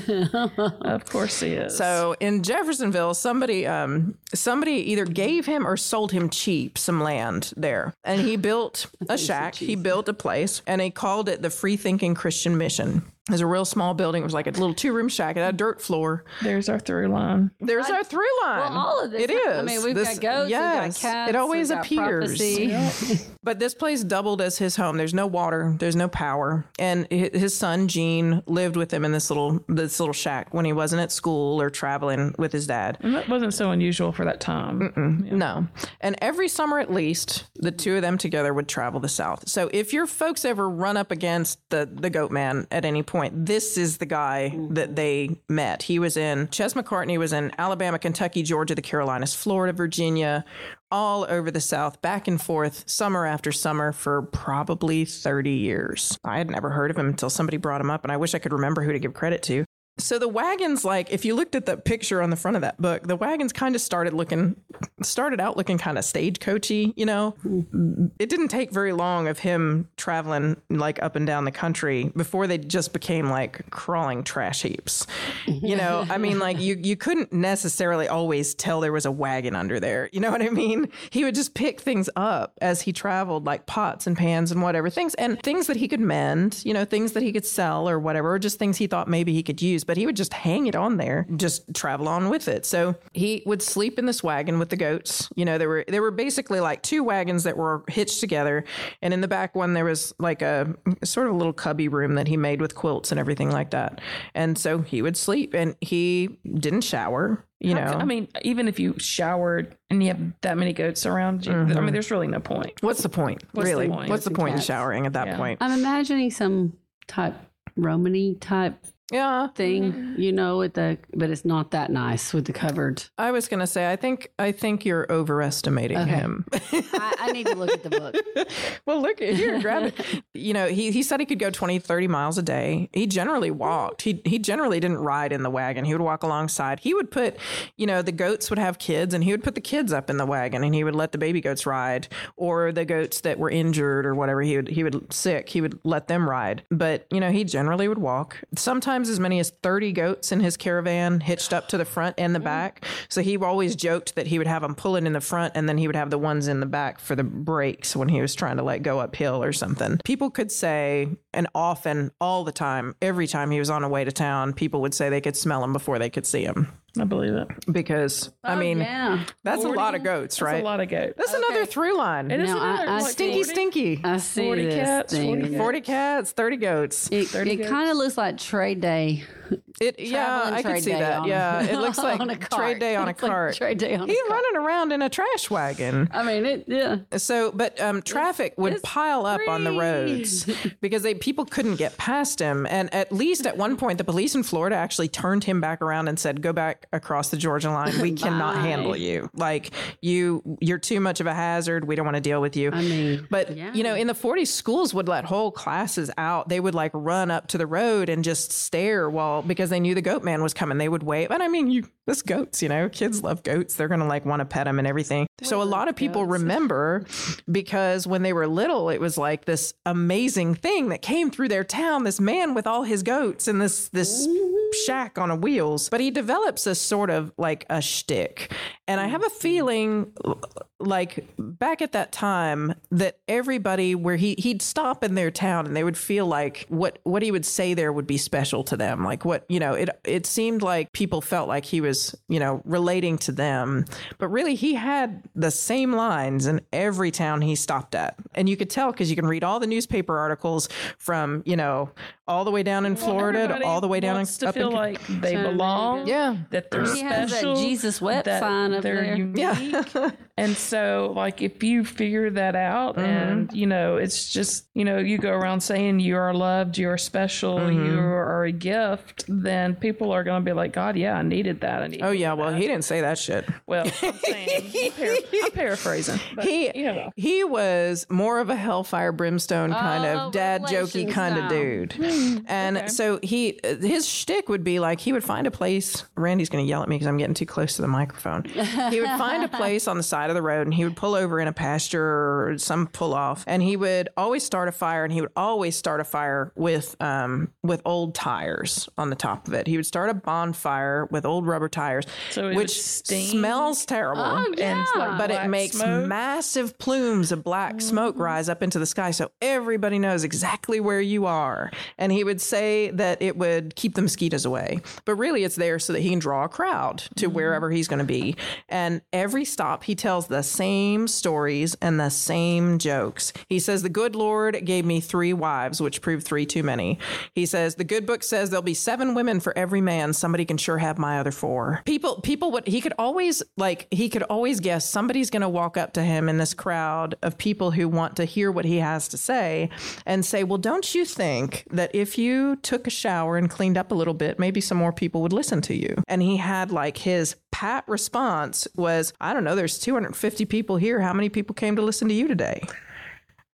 Of course he is. So in Jeffersonville, somebody um, somebody either gave him or sold him cheap some land there, and he built a shack. He built a place, and he called it the Free Thinking Christian Mission. It was a real small building. It was like a little two room shack. It had a dirt floor. there's our through line. There's our through line. Well, all of this. It is. I mean, we've This- got goats, Yes, we've got cats. it always we've got appears. prophecy. But this place doubled as his home. There's no water. There's no power. And his son Gene lived with him in this little this little shack when he wasn't at school or traveling with his dad. And that wasn't so unusual for that time. No. And every summer at least, the two of them together would travel the South. So if your folks ever run up against the, the goat man at any point, this is the guy that they met. He was in, Chess McCartney was in Alabama, Kentucky, Georgia, the Carolinas, Florida, Virginia, all over the South, back and forth, summer after summer for probably 30 years. I had never heard of him until somebody brought him up, and I wish I could remember who to give credit to. So the wagons, like if you looked at the picture on the front of that book, the wagons kind of started looking, started out looking kind of stagecoachy. You know, mm-hmm. it didn't take very long of him traveling like up and down the country before they just became like crawling trash heaps. You know, I mean, like you you couldn't necessarily always tell there was a wagon under there. You know what I mean? He would just pick things up as he traveled, like pots and pans and whatever things, and things that he could mend. You know, things that he could sell or whatever, or just things he thought maybe he could use. But he would just hang it on there, just travel on with it. So he would sleep in this wagon with the goats. You know, there were there were basically like two wagons that were hitched together, and in the back one there was like a sort of a little cubby room that he made with quilts and everything like that. And so he would sleep, and he didn't shower. You know, I mean, even if you showered and you have that many goats around you, I mean, mm-hmm. there's really no point. what's the point? What's the really, point? what's the Goats point in showering at that Yeah. point? I'm imagining some type Romany type Yeah, thing, you know, with the but it's not that nice with the covered. I was gonna say, I think I think you're overestimating him. I, I need to look at the book. well, look at here, grab it. You know, he, he said he could go 20, 30 miles a day. He generally walked. He he generally didn't ride in the wagon. He would walk alongside. He would put, you know, the goats would have kids, and he would put the kids up in the wagon, and he would let the baby goats ride, or the goats that were injured or whatever. He would he would sick. He would let them ride. But you know, he generally would walk. Sometimes as many as thirty goats in his caravan hitched up to the front and the back. So he always joked that he would have them pulling in the front, and then he would have the ones in the back for the brakes when he was trying to like go uphill or something. People could say, and often, all the time, every time he was on a way to town, people would say they could smell him before they could see him I believe it. because I oh, mean, yeah. that's a lot of goats, right? That's a lot of goats. That's another through line. It is Now, I- another, I like, stinky, 40 stinky. I see 40 this cats, thing. 40 Forty cats, thirty goats. It, 30 it goats. kind of looks like trade day It, yeah, I could trade see that. on- Yeah, it looks like on a trade day on a It's like cart. trade day on a He's cart. running around in a trash wagon. I mean, it. Yeah. So, but um, traffic would it's pile up on the roads because they people couldn't get past him. And at least at one point, the police in Florida actually turned him back around and said, "Go back across the Georgia line. We cannot handle you. Like you, you're too much of a hazard. We don't want to deal with you." I mean, But yeah. you know, in the 40s, schools would let whole classes out. They would like run up to the road and just stare while because they knew the goat man was coming. They would wave. And I mean, you this goats. You know, kids love goats. They're gonna like want to pet them and everything. So a lot of people remember because when they were little, it was like this amazing thing that came through their town. This man with all his goats and this this shack on a wheels. But he develops this sort of like a shtick, and I have a feeling like back at that time that everybody where he he'd stop in their town and they would feel like what what he would say there would be special to them like what you know it it seemed like people felt like he was you know relating to them but really he had the same lines in every town he stopped at. And you could tell because you can read all the newspaper articles from you know all the way down in Florida to all the way down in, wants to up feel in like they belong. yeah That they're He has that special. Jesus wet that sign up they're there. unique. and so, like, if you figure that out, mm-hmm. and you know, it's just you know, you go around saying you are loved, you are special, you mm-hmm. are a gift, then people are going to be like, God, yeah, I needed that. I oh, needed oh yeah well he didn't say that shit Well, I'm saying, I'm, par- I'm paraphrasing. But, he you know. he was more of a hellfire brimstone kind Oh, of dad jokey Revelation kind of dude, and so he his shtick would be like he would find a place. Randy's going to yell at me because I'm getting too close to the microphone. he would find a place on the side of the road and he would pull over in a pasture or some pull off, and he would always start a fire. And he would always start a fire with um with old tires on the top of it. He would start a bonfire with old rubber tires, So which smells terrible Oh, yeah. like but it makes smoke? massive plumes of black smoke rise up into the sky so everybody knows exactly where you are and he would say that it would keep the mosquitoes away. But really it's there so that he can draw a crowd to mm-hmm. wherever he's going to be. And every stop he tells the same stories and the same jokes. He says the good lord gave me three wives which proved three too many. He says the good book says there'll be seven women for every man. Somebody can sure have my other four. People people would he could always like he could always guess somebody's going to walk up to him in this crowd of people who want to hear what he has to say and say well don't you think that if you took a shower and cleaned up a little bit maybe some more people would listen to you and he had like his pat response was i don't know there's 250 people here how many people came to listen to you today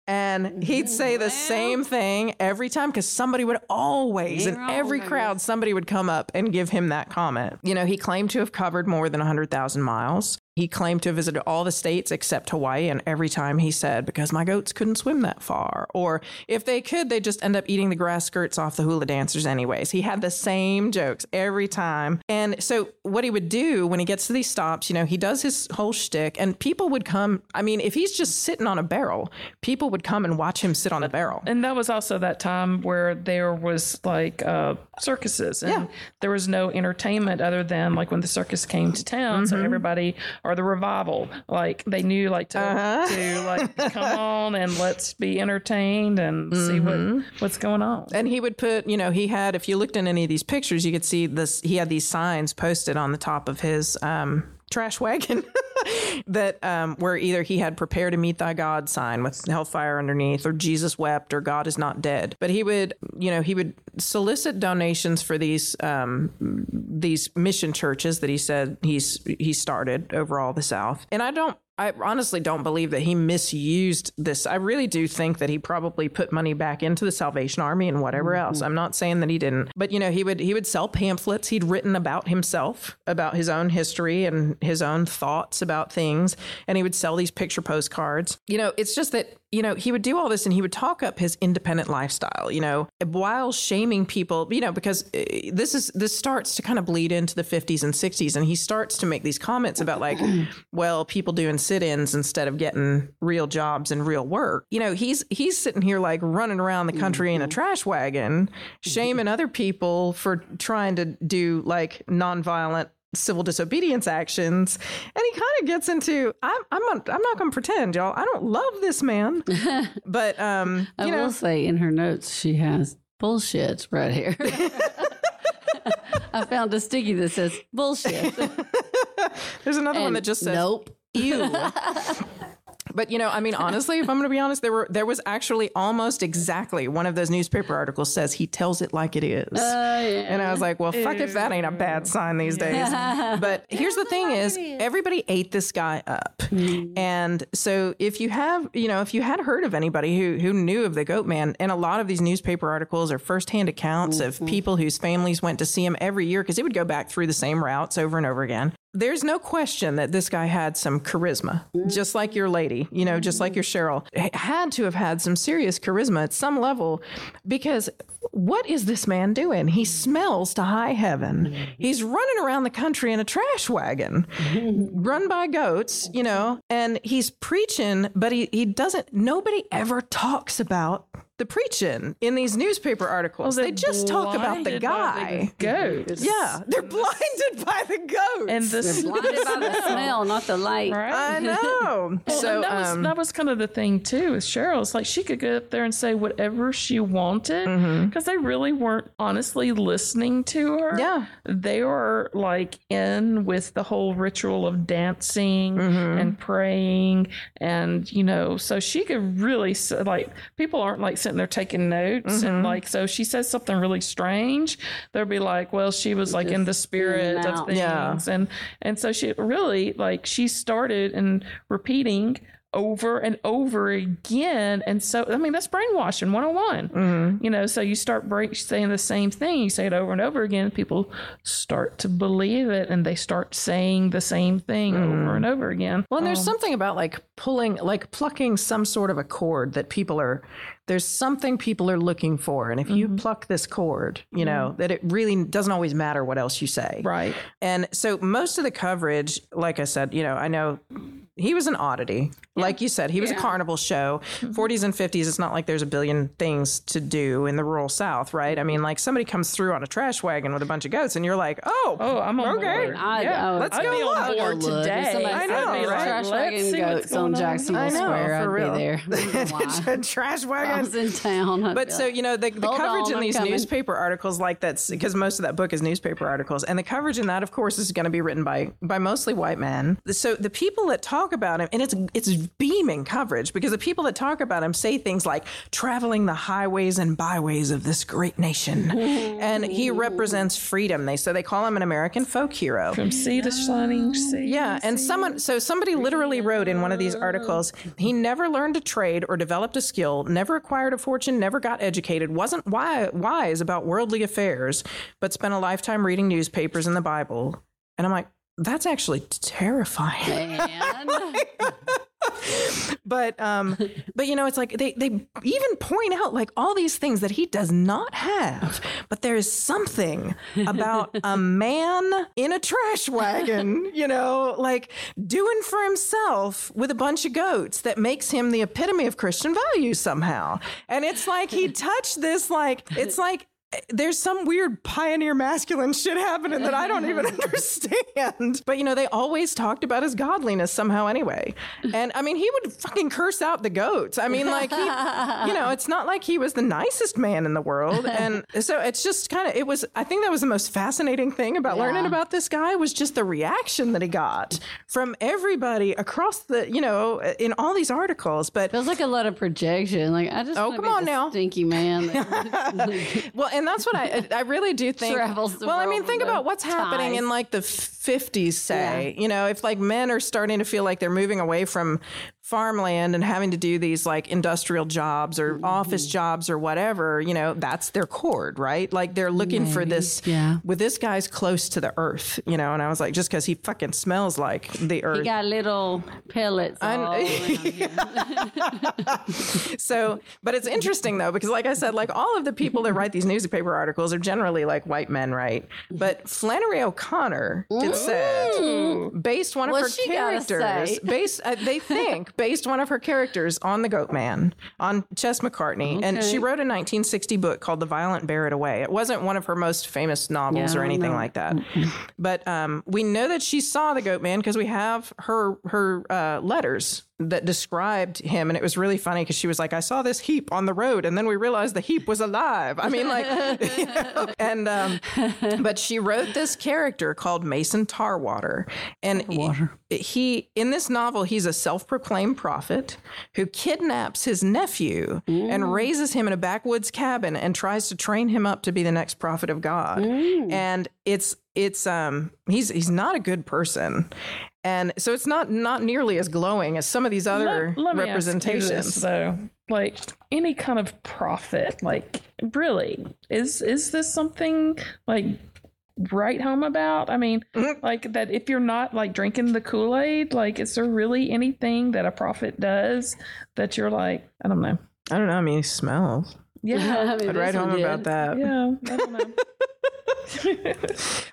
and he'd say the same thing every time because somebody would always, in every crowd, somebody would come up and give him that comment. You know, he claimed to have covered more than 100,000 miles. He claimed to have visited all the states except Hawaii. And every time he said, because my goats couldn't swim that far. Or if they could, they'd just end up eating the grass skirts off the hula dancers, anyways. He had the same jokes every time. And so, what he would do when he gets to these stops, you know, he does his whole shtick, and people would come. I mean, if he's just sitting on a barrel, people would come and watch him sit on the barrel. And that was also that time where there was like uh, circuses and Yeah. there was no entertainment other than like when the circus came to town. So mm-hmm. everybody, or the revival, like they knew like to, uh-huh. to like come on and let's be entertained and see what mm-hmm. what's going on. And he would put, you know, he had, if you looked in any of these pictures, you could see this, he had these signs posted on the top of his um, trash wagon that um, where either he had prepare to meet thy God sign with hellfire underneath, or Jesus wept, or God is not dead. But he would, you know, he would solicit donations for these um, these mission churches that he said he's he started over all the South. And I don't I honestly don't believe that he misused this. I really do think that he probably put money back into the Salvation Army and whatever mm-hmm. else. I'm not saying that he didn't, but you know, he would he would sell pamphlets. He'd written about himself, about his own history and his own thoughts about things, and he would sell these picture postcards. You know, it's just that you know, he would do all this and he would talk up his independent lifestyle, you know, while shaming people, you know, because uh, this is this starts to kind of bleed into the 50s and 60s and he starts to make these comments about like, well, people doing sit-ins instead of getting real jobs and real work. You know, he's he's sitting here like running around the country in a trash wagon, shaming other people for trying to do like nonviolent civil disobedience actions and he kind of gets into i'm i'm not, I'm not going to pretend y'all i don't love this man but um I you know will say in her notes she has bullshit right here. I found a sticky that says bullshit. There's another one that just says nope. ew. But you know, I mean, honestly, if I'm going to be honest, there were there was actually almost exactly one of those newspaper articles says he tells it like it is, and I was like, well, fuck if that ain't a bad sign these days. but here's the thing: is everybody ate this guy up, and so if you have, you know, if you had heard of anybody who who knew of the Goat Man, and a lot of these newspaper articles are firsthand accounts of people whose families went to see him every year because he would go back through the same routes over and over again. There's no question that this guy had some charisma, just like your lady, you know, just like your Cheryl, had to have had some serious charisma at some level because what is this man doing? He smells to high heaven. He's running around the country in a trash wagon, run by goats, you know, and he's preaching, but he, he doesn't, nobody ever talks about the preaching in these newspaper articles. they just talk about the guy. the goats. yeah, they're blinded by the goats. And the Blinded by the smell, not the light. right? I know. Well, so and that was um, that was kind of the thing too with Cheryl. It's like she could go up there and say whatever she wanted Mm-hmm. because they really weren't honestly listening to her. Yeah. they were like in with the whole ritual of dancing Mm-hmm. and praying, and you know, so she could really like people aren't like sitting there taking notes Mm-hmm. and like so she says something really strange, they'll be like, well, she was like in the spirit of things Yeah. and and so she really like she started and repeating over and over again and so i mean that's brainwashing 101 Mm-hmm. you know so you start break, saying the same thing you say it over and over again people start to believe it and they start saying the same thing Mm-hmm. over and over again Well, and there's something about like pulling, like plucking some sort of a cord that people are, there's something people are looking for. And if you mm-hmm. pluck this cord, you know, mm-hmm. that it really doesn't always matter what else you say. right And so most of the coverage, like I said, you know, I know he was an oddity. Like you said, he was a carnival show. Mm-hmm. 40s and 50s, it's not like there's a billion things to do in the rural South, right? I mean, like somebody comes through on a trash wagon with a bunch of goats and you're like, oh, oh i'm on Okay. board I, yeah oh, let's I'd go be on look. board Go look. If today. I know, there's right? Trash Let's wagon see goats on going on. Jacksonville I know, Square. for I'd real. be there. I don't trash I was in town. I'd But so you know the, the coverage on, in these newspaper articles like that's because most of that book is newspaper articles and the coverage in that of course is going to be written by by mostly white men so the people that talk about him and it's it's beaming coverage because the people that talk about him say things like traveling the highways and byways of this great nation. And he represents freedom. They so they call him an American folk hero. From sea to shining sea. Yeah, and someone so somebody literally wrote in one of these articles, he never learned a trade or developed a skill, never acquired a fortune, never got educated, wasn't wise about worldly affairs, but spent a lifetime reading newspapers and the Bible. And I'm like, that's actually terrifying. But um but you know it's like they they even point out like all these things that he does not have. But there is something about a man in a trash wagon, you know, like doing for himself with a bunch of goats that makes him the epitome of Christian values somehow. And it's like he touched this like it's like there's some weird pioneer masculine shit happening that I don't even understand. But you know, they always talked about his godliness somehow anyway. And I mean, he would fucking curse out the goats. I mean, like, he, you know, it's not like he was the nicest man in the world. And so it's just kind of, it was, I think that was the most fascinating thing about learning about this guy was just the reaction that he got from everybody across the, you know, in all these articles. But Feels like a lot of projection. Like I just Oh, come on now. stinky man. Well, and that's what I I really do think. Travels the well, I mean, think about what's happening ties. in like the 50s, say, you know, if like men are starting to feel like they're moving away from farmland and having to do these like industrial jobs or Mm-hmm. office jobs or whatever, you know, that's their cord, right? Like they're looking for this. yeah. With this guy's close to the earth, you know, and I was like, just because he fucking smells like the earth. he got little pellets all around here. So, but it's interesting though, because like I said, like all of the people that write these newspaper articles are generally like white men, right? But Flannery O'Connor, it said, based one of What's her characters, based, uh, they think, based one of her characters on the Goat Man, on Chess McCartney. And she wrote a 1960 book called The Violent Bear It Away. It wasn't one of her most famous novels Yeah, or anything like that. But um, we know that she saw the Goat Man because we have her her uh, letters that described him, and it was really funny because she was like, "I saw this heap on the road, and then we realized the heap was alive." I mean, like, you know, and um, but she wrote this character called Mason Tarwater, and he, he in this novel he's a self-proclaimed prophet who kidnaps his nephew and raises him in a backwoods cabin and tries to train him up to be the next prophet of God, and it's it's um he's he's not a good person and so it's not not nearly as glowing as some of these other Let- let me ask you representations this, though, like any kind of profit, like really, is is this something like write home about? I mean, Mm-hmm. like that if you're not like drinking the Kool Aid, like is there really anything that a prophet does that you're like, I don't know. i don't know i mean he smells Yeah, I mean, i'd write home did. about that yeah, I don't know.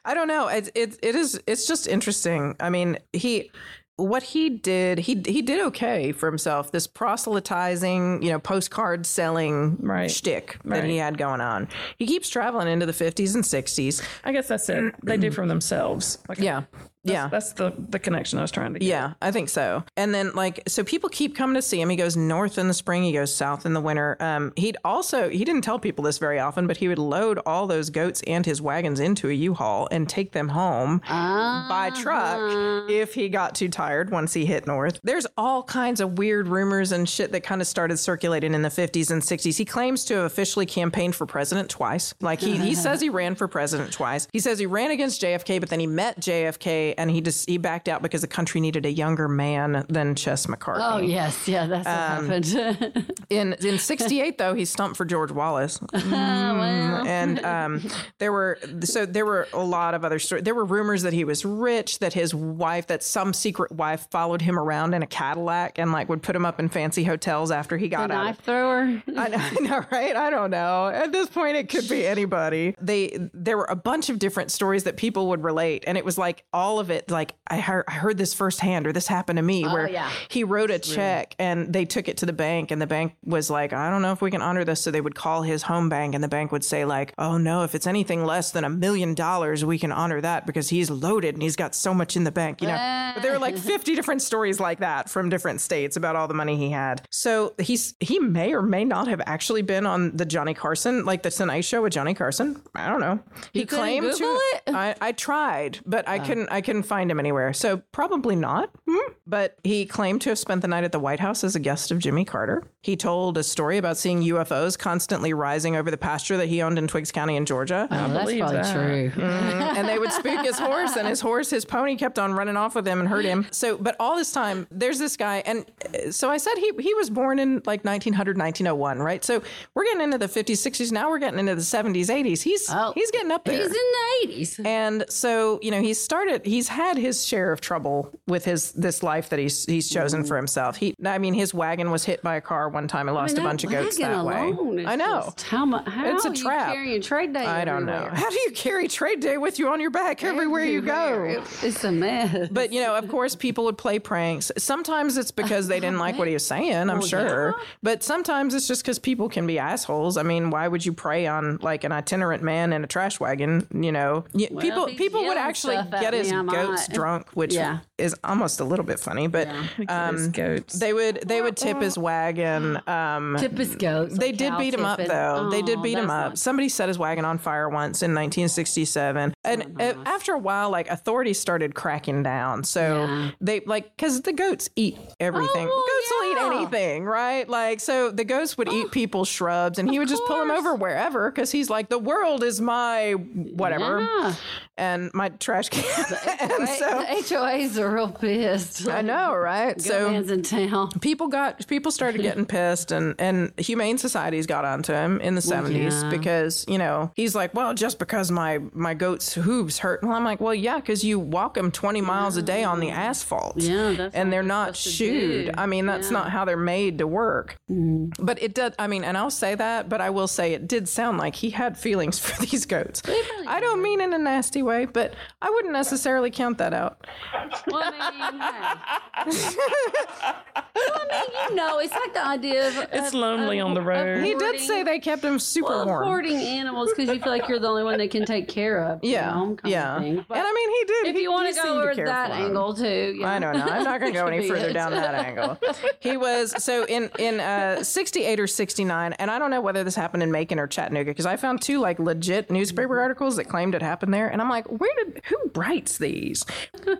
I don't know. It, it it is it's just interesting. I mean, he what he did, he he did okay for himself. This proselytizing, you know, postcard selling Right. shtick that he had going on. He keeps traveling into the 50s and 60s. I guess that's it. They do from themselves. Like, Yeah. Yeah. that's the the connection I was trying to get. Yeah, I think so. And then like so people keep coming to see him. He goes north in the spring, he goes south in the winter. Um he'd also he didn't tell people this very often, but he would load all those goats and his wagons into a U-Haul and take them home by truck if he got too tired once he hit north. There's all kinds of weird rumors and shit that kind of started circulating in the 50s and 60s. He claims to have officially campaigned for president twice. Like he he says he ran for president twice. He says he ran against JFK, but then he met JFK and he just he backed out because the country needed a younger man than Chess McCartney. Oh yes, yeah, that's Um, what happened. In in '68 though, he stumped for George Wallace, Mm, and um, there were so there were a lot of other stories. There were rumors that he was rich, that his wife, that some secret wife, followed him around in a Cadillac and like would put him up in fancy hotels after he got out. Knife thrower. I know, I know, right? I don't know. At this point, it could be anybody. They there were a bunch of different stories that people would relate, and it was like all of it. Like I heard, I heard this firsthand, or this happened to me. Oh, where yeah. he wrote a check and they took it to the bank, and the bank was like, I don't know if we can honor this. So they would call his home bank, and the bank would say like, Oh no, if it's anything less than a million dollars, we can honor that because he's loaded and he's got so much in the bank. You know, but there were like fifty different stories like that from different states about all the money he had. So he's he may or may not have actually been on the Johnny Carson, like the Tonight Show with Johnny Carson. I don't know. He couldn't claimed to. it? Oh. I, I tried, but I oh. couldn't. I couldn't find him anywhere. So probably not. Hmm. But he claimed to have spent the night at the White House as a guest of Jimmy Carter. He told a story about seeing UFOs constantly rising over the pasture that he owned in Twiggs County in Georgia. Oh, that's believe probably that. true. and they would spook his horse and his horse his pony kept on running off with him and hurt him so but all this time there's this guy and uh, so i said he he was born in like 1900 1901 right so we're getting into the 50s 60s now we're getting into the 70s 80s he's Oh. he's getting up there He's in the eighties. and so, you know, he started. He's had his share of trouble with his this life that he's he's chosen for mm-hmm. himself. He, I mean, his wagon was hit by a car one time and lost a bunch of goats that way. I know. How much? How It's a you trap. carrying trade day? I don't know. How do you carry trade day with you on your back everywhere you go? It's a mess. But you know, of course, people would play pranks. Sometimes it's because they didn't like what he was saying. I'm sure, but sometimes it's just because people can be assholes. I mean, why would you prey on like an itinerant man in a trash wagon? You know, Y- people people would actually get his I goats drunk, which Yeah. is almost a little bit funny. But His goats. they would they would tip his wagon. Um, Tip his goats. they like did beat him up tipping. though. they did Oh, beat him up. not- Somebody set his wagon on fire once in 1967, and uh, after a while, like authorities started cracking down. So Yeah. they like because the goats eat everything. Oh, goats will eat anything, right? Like so, the goats would eat people's shrubs, and he would just pull them over wherever because he's like, the world is my whatever, Yeah. and my trash can. and Right, so the HOAs are real pissed. I know, right? So So man's in town. people got people started getting pissed and and humane societies got onto him in the 70s yeah. because you know he's like well just because my my goat's hooves hurt. Well i'm like well yeah because you walk them 20 miles a day on the asphalt Yeah, that's and they're not shoed i mean that's not how they're made to work. Mm. But it did i mean and i'll say that but i will say it did sound like he had feelings for these goats. I don't mean in a nasty way, but I wouldn't necessarily count that out. Well, I mean, hey. well, I mean, you know, it's like the idea of It's of- lonely of- on the road. He did say they kept him super well, warm. hoarding animals because you feel like you're the only one they can take care of. you Yeah, know, kind yeah. Of thing. and I mean, he did. if he- you want to go over care that angle too, yeah. I don't know. I'm not going to go any further it. down that angle. He was so in in uh, 68 or 69, and I don't know whether this happened in Macon or Chattanooga because I found two like legit newspaper articles that claimed it happened there, and I'm like, where did who writes these?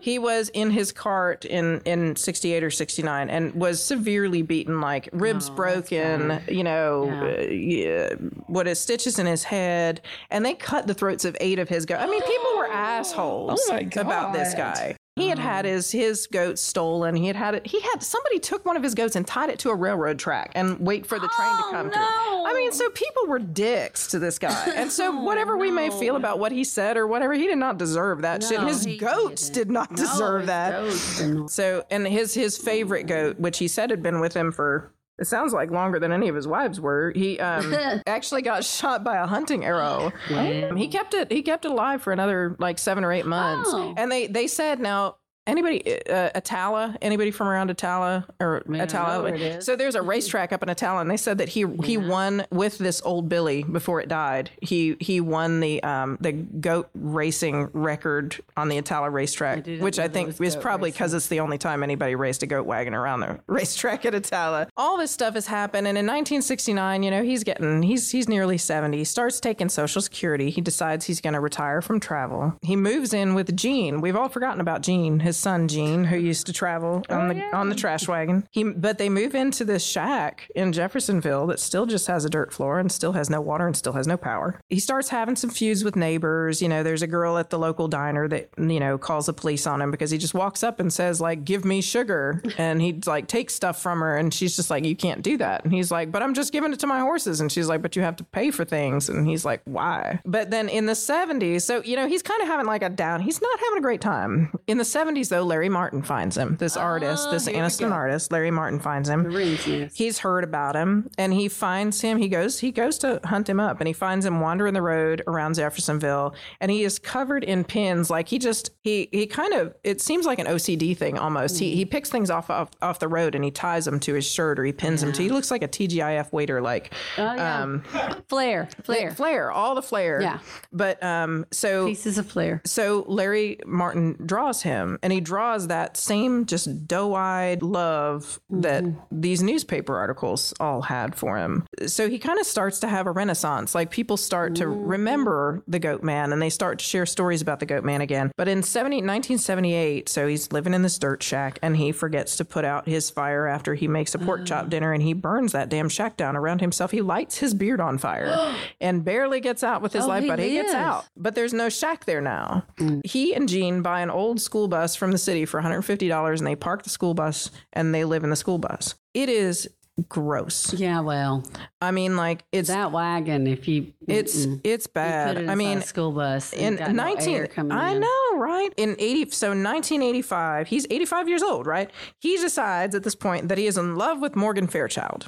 He was in his cart in in 68 or 69 and was severely beaten, like ribs broken, you know, Yeah. uh, yeah, what is stitches in his head, and they cut the throats of eight of his goats. I mean, people were assholes Oh about this guy. He had had his his goats stolen. He had had it. He had somebody took one of his goats and tied it to a railroad track and wait for the train to Oh, come through. no. I mean, so people were dicks to this guy, and so oh, whatever we may feel about what he said or whatever, he did not deserve that shit. His goats didn't. did not deserve that. goats did not. So, and his his favorite goat, which he said had been with him for it sounds like longer than any of his wives were. He um, actually got shot by a hunting arrow. Um, He kept it. He kept it alive for another like seven or eight months. Oh. And they they said now. Anybody, uh, Attalla? Anybody from around Attalla or I know Attalla? where it is. So there's a racetrack up in Attalla, and they said that he he won with this old Billy before it died. He he won the um the goat racing record on the Attalla racetrack, didn't which I think is probably because it's the only time anybody raced a goat wagon around the racetrack at Attalla. All this stuff has happened, and in 1969, you know, he's getting he's he's nearly 70. He starts taking Social Security. He decides he's going to retire from travel. He moves in with Gene. We've all forgotten about Gene, his son Gene, who used to travel on oh, the on the trash wagon. He but they move into this shack in Jeffersonville that still just has a dirt floor and still has no water and still has no power. He starts having some feuds with neighbors. You know, there's a girl at the local diner that you know calls the police on him because he just walks up and says like, "Give me sugar," and he like takes stuff from her, and she's just like, "You can't do that." And he's like, "But I'm just giving it to my horses," and she's like, "But you have to pay for things," and he's like, "Why?" But then in the 70s, so you know, he's kind of having like a down. He's not having a great time. In the 70s, though, Larry Martin finds him. This artist, this innocent artist, Larry Martin finds him. Rings, yes. He's heard about him and he finds him. He goes he goes to hunt him up and he finds him wandering the road around Jeffersonville and he is covered in pins. Like he just he he kind of it seems like an OCD thing almost. He he picks things off, off off the road and he ties them to his shirt or he pins them to. He looks like a TGIF waiter like Oh, yeah. um Flare, flare, flare, all the flare. Yeah. But um so pieces of flare. so Larry Martin draws him, and he draws that same just doe-eyed love that mm-hmm. these newspaper articles all had for him. So he kind of starts to have a renaissance. Like people start to mm. remember the Goat Man, and they start to share stories about the Goat Man again. But in 70, 1978, so he's living in this dirt shack, and he forgets to put out his fire after he makes a pork chop uh. dinner, and he burns that damn shack down around himself. He lights his beard on fire, and barely gets out with his Oh, life, he but he gets out. But there's no shack there now. Mm. He and Gene buy an old school bus from the city for $150 and they park the school bus and they live in the school bus. It is gross. Yeah, well, I mean, like it's that wagon. If you, it's it's bad. it I mean, school bus in got no 19 air coming I in. know, right? In 80 so 1985, he's 85 years old, right? He decides at this point that he is in love with Morgan Fairchild.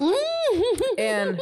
and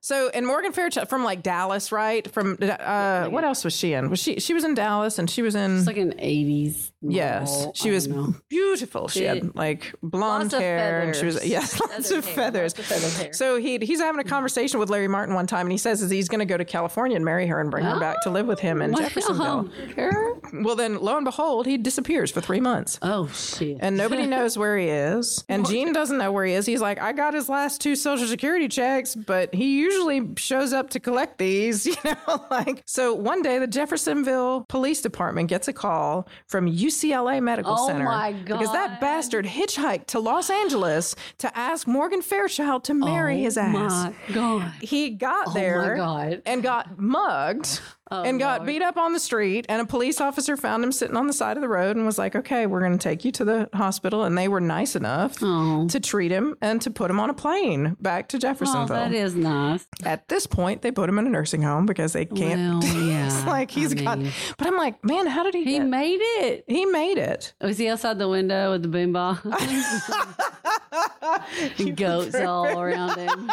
so and Morgan Fairchild from like Dallas, right? From uh what else was she in? Was she she was in Dallas and she was in It's like an '80s. Yes, she was beautiful. She had like blonde hair, and she was yes, lots of hair, feathers. lots of feathered hair. So he he's having a mm-hmm. conversation with Larry Martin one time, and he says that he's going to go to California and marry her and bring her back to live with him in oh, Wow. Jeffersonville. Girl. Well, then lo and behold, he disappears for three months. Oh shit. And nobody knows where he is. And Gene doesn't know where he is. He's like, I got his last two social security checks, but he usually shows up to collect these, you know, like so one day the Jeffersonville Police Department gets a call from UCLA Medical Oh Center. Because that bastard hitchhiked to Los Angeles to ask Morgan Fairchild to marry oh his ass. Oh My God. He got Oh there and got mugged Oh, and got Lord. beat up on the street. And a police officer found him sitting on the side of the road and was like, okay, we're going to take you to the hospital. And they were nice enough Oh. to treat him and to put him on a plane back to Oh, Jeffersonville. that is nice. At this point, they put him in a nursing home because they can't. Well, yeah. it's like he's I got. mean, But I'm like, man, how did he? he get, made it. he made it. Oh, was he outside the window with the boombox? goats all around him.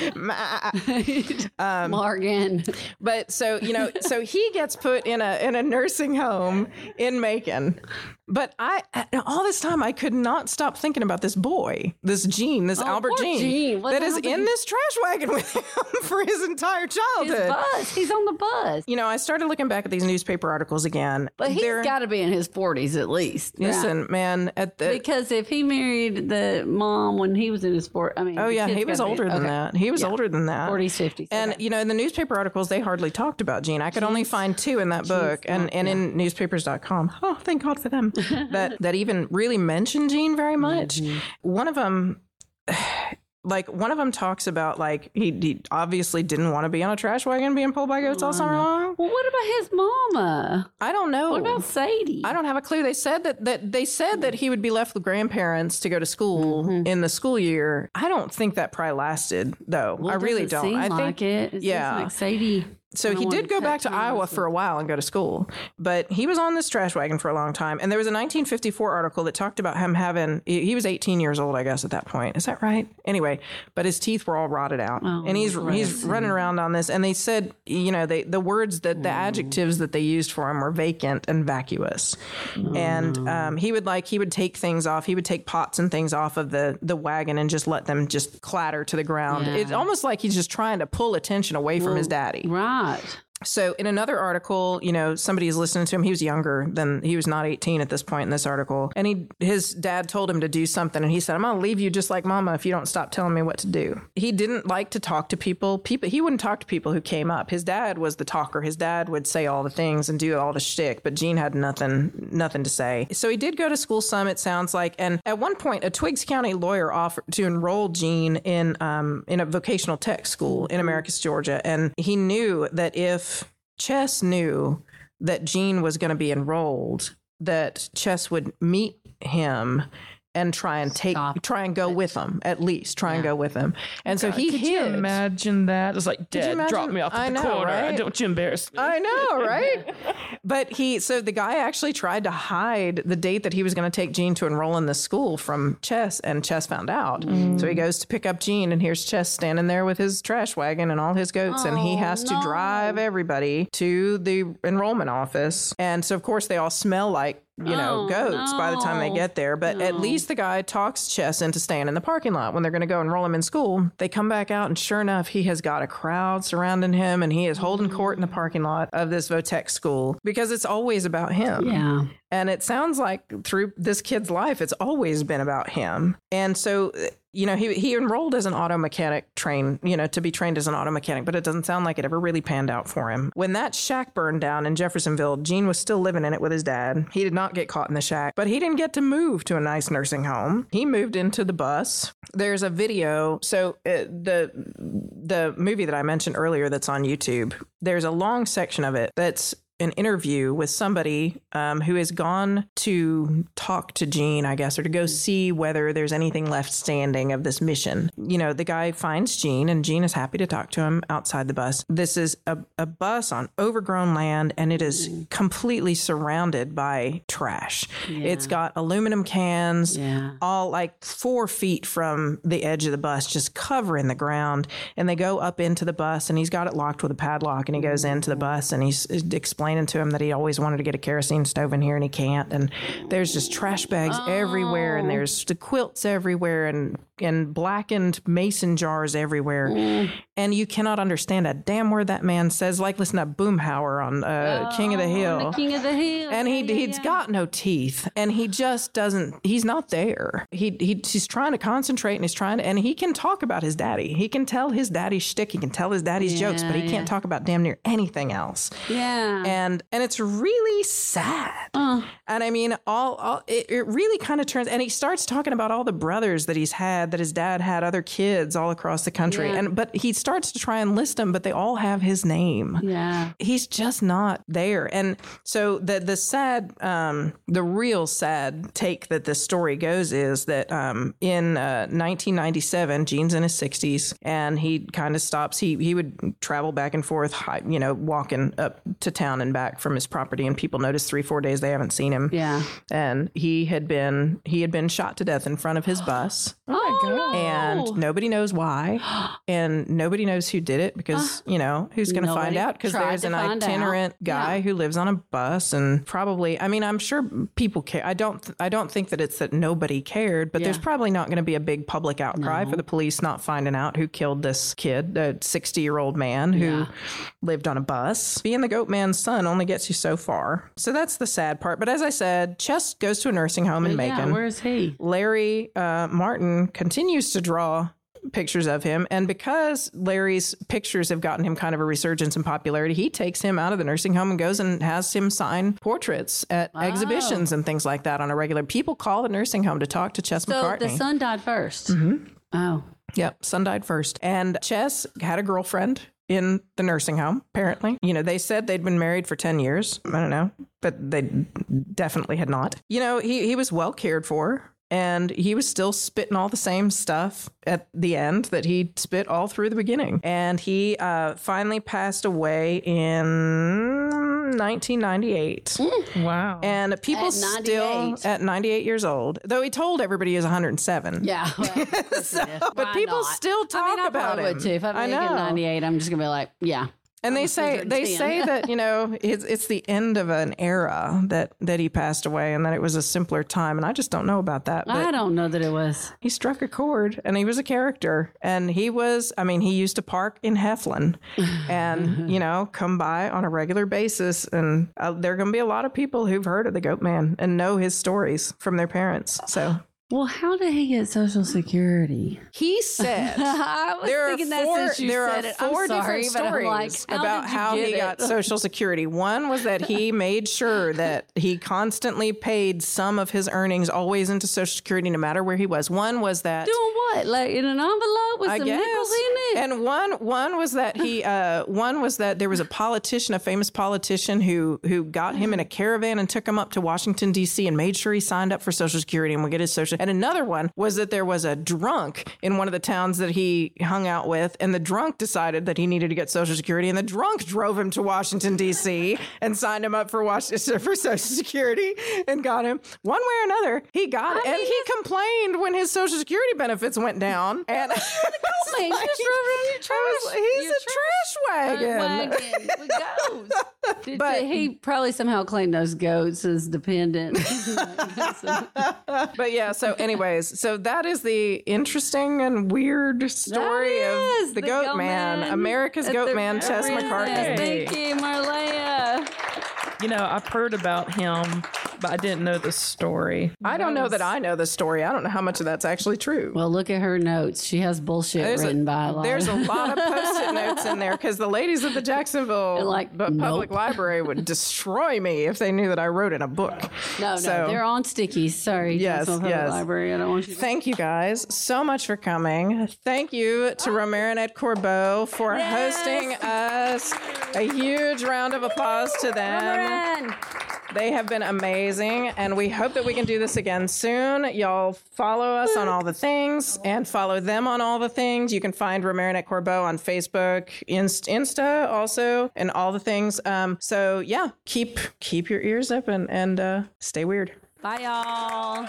Um, Morgan. But so you know, so he gets put in a in a nursing home in Macon. But I all this time I could not stop thinking about this boy, this Gene, this oh, Albert Oh, poor Gene, Gene. That is happened? in this trash wagon with him for his entire His childhood. bus. He's on the bus. You know, I started looking back at these newspaper articles again. But he's got to be in his 40s at least. listen, man. At the Because if he married the mom when he was in his 40s, I mean, oh yeah, he was gotta be- older than okay. that. He was older than that. 40s, 50s. And okay. you know, in the newspaper articles, they hardly talked about Gene. I could only find two in that book, and, and in newspapers.com. Oh, thank God for them. That that even really mention Gene very much. Mm-hmm. One of them. Like one of them talks about like he, he obviously didn't want to be on a trash wagon being pulled by goats all summer long. well, what about his mama? I don't know. What about Sadie? I don't have a clue. They said that, that they said that he would be left with grandparents to go to school Mm-hmm. in the school year. I don't think that probably lasted though. Well, I really don't. I think like it. It yeah. like Sadie. So. He did go back to Iowa for a while and go to school, but he was on this trash wagon for a long time. And there was a 1954 article that talked about him having. He was 18 years old, I guess, at that point. Is that right? Anyway, but his teeth were all rotted out, Oh, and he's he's running around on this. And they said, you know, they the words that the adjectives that they used for him were vacant and vacuous. And um, he would like he would take things off. He would take pots and things off of the the wagon and just let them just clatter to the ground. Yeah. It's almost like he's just trying to pull attention away from his daddy. Right not. So in another article, you know, somebody is listening to him. He was younger than he was not 18 at this point in this article. And he his dad told him to do something and he said, "I'm going to leave you just like mama if you don't stop telling me what to do." He didn't like to talk to people. People he wouldn't talk to people who came up. His dad was the talker. His dad would say all the things and do all the shtick, but Gene had nothing nothing to say. So he did go to school some it sounds like and at one point a Twiggs County lawyer offered to enroll Gene in um in a vocational tech school in Americus, Georgia, and he knew that if Chess knew that Gene was going to be enrolled, that Chess would meet him and try and take, Stop try and go with him at least, try and go with him. And so he Could you imagine that? It's like, Dad, drop me off at I the know, corner. right? Don't you embarrass me. I know, right? but he, so the guy actually tried to hide the date that he was going to take Gene to enroll in the school from Chess, and Chess found out. So he mm. goes to pick up Gene, and here's Chess standing there with his trash wagon and all his goats, and he has to oh, drive everybody to the enrollment office. And so, of course, they all smell like you know, Oh, goats by the time they get there. But at least the guy talks Chess into staying in the parking lot when they're going to go enroll him in school. They come back out, and sure enough, he has got a crowd surrounding him, and he is holding court in the parking lot of this Votech school because it's always about him. Yeah. And it sounds like through this kid's life, it's always been about him. And so, you know, he, he enrolled as an auto mechanic train, you know, to be trained as an auto mechanic, but it doesn't sound like it ever really panned out for him. When that shack burned down in Jeffersonville, Gene was still living in it with his dad. He did not get caught in the shack, but he didn't get to move to a nice nursing home. He moved into the bus. There's a video. So uh, the the movie that I mentioned earlier that's on YouTube, there's a long section of it that's an interview with somebody um, who has gone to talk to Gene, I guess, or to go mm-hmm. see whether there's anything left standing of this mission. You know, the guy finds Gene, and Gene is happy to talk to him outside the bus. This is a, a bus on overgrown land, and it is mm-hmm. completely surrounded by trash. It's got aluminum cans, Yeah. all like four feet from the edge of the bus, just covering the ground. And they go up into the bus, and he's got it locked with a padlock. And he goes mm-hmm. into the bus, and he's explaining to him that he always wanted to get a kerosene stove in here, and he can't. And there's just trash bags everywhere, and there's the quilts everywhere, and and blackened mason jars everywhere. And you cannot understand a damn word that man says. Like listen to Boomhauer on uh, King of the Hill The King of the Hill. and he Yeah, yeah, he's yeah. got no teeth and he just doesn't he's not there he, he he's trying to concentrate and he's trying to and he can talk about his daddy he can tell his daddy's shtick he can tell his daddy's jokes but he Yeah, can't talk about damn near anything else Yeah. and and and it's really sad Uh. and i mean all, all it, it really kind of turns and he starts talking about all the brothers that he's had that his dad had other kids all across the country Yeah. and but he starts to try and list them but they all have his name yeah. he's just not there and so the the sad um the real sad take that this story goes is that um in uh, 1997 gene's in his 60s and he kind of stops he he would travel back and forth you know walking up to town in back from his property, and people noticed three, four days they haven't seen him. Yeah. and he had been he had been shot to death in front of his bus, Oh, and nobody knows why, and nobody knows who did it because ah. you know who's going to find Nobody out because tried there's to an find out. itinerant guy Yeah. who lives on a bus, and probably I mean I'm sure people care. I don't th- I don't think that it's that nobody cared, but there's Yeah. probably not going to be a big public outcry for the police not finding out who killed this kid, a 60 year old man who Yeah. lived on a bus. Being the goat man's son only gets you so far. So that's the sad part. But as I said, Chess goes to a nursing home in yeah. Macon. Where is he? Larry uh, Martin continues to draw pictures of him. And because Larry's pictures have gotten him kind of a resurgence in popularity, he takes him out of the nursing home and goes and has him sign portraits at exhibitions and things like that on a regular. People call the nursing home to talk to Chess So McCartney. the son died 1st Mm-hmm. Oh. Yep, son died first. And Chess had a girlfriend in the nursing home, apparently. You know, they said they'd been married for 10 years. I don't know, but they definitely had not. You know, he, he was well cared for. And he was still spitting all the same stuff at the end that he spit all through the beginning. And he uh, finally passed away in 1998. Wow. And people At still, at 98 years old, though he told everybody he was 107. Yeah. Well, of course it is. But people not? still talk I mean, I about it. would too. If I'm I making know. 98, I'm just going to be like, yeah. And they say they say that you know it's it's the end of an era that that he passed away, and that it was a simpler time. And I just don't know about that. I don't know that it was. he struck a chord, and he was a character, and he was. I mean, he used to park in Heflin, and you know come by on a regular basis, and uh, there are going to be a lot of people who've heard of the Goat Man and know his stories from their parents. So Well, how did he get Social Security? he said. I was there are four, there said are it. I'm four sorry, different stories like, how about how he get got? Social Security. One was that he made sure that he constantly paid some of his earnings always into Social Security, no matter where he was. One was that. Doing what? Like in an envelope with I some guess. nickels in it? And one one was that he uh, one was that there was a politician, a famous politician who who got him in a caravan and took him up to Washington D.C. and made sure he signed up for Social Security and would get his social. And another one was that there was a drunk in one of the towns that he hung out with, and the drunk decided that he needed to get Social Security, and the drunk drove him to Washington D.C. and signed him up for Washington for Social Security and got him one way or another. He got it, and he complained when his Social Security benefits went down, and. Man, you just drove trash. was he's your a trash wagon. wagon goats. Did But- he probably somehow claimed those goats as dependent. But yeah, so anyways, so that is the interesting and weird story of the, goat, man, America's at goat the man, Chess very McCartney. least. Thank you, Marleah. You know, I've heard about him, but I didn't know the story. I don't know that I know the story. I don't know how much of that's actually true. Well, look at her notes. She has bullshit There's written a, by a lot. there's a lot of post-it notes in there because the ladies at the Jacksonville like, Bu- Public. Library would destroy me if they knew that I wrote in a book. no, no, so- they're on stickies. Sorry, Yes, Jacksonville Public yes. Library. I don't want you. To- Thank you guys so much for coming. Thank you to ah. Romarin et Corbeaux for hosting us. A huge round of applause to them. Run. They have been amazing, and we hope that we can do this again soon. Y'all follow us on all the things and follow them on all the things. You can find Romarin et Corbeaux on Facebook, Inst- Insta also, and all the things. Um, so yeah, keep keep your ears open and uh, stay weird. Bye, y'all.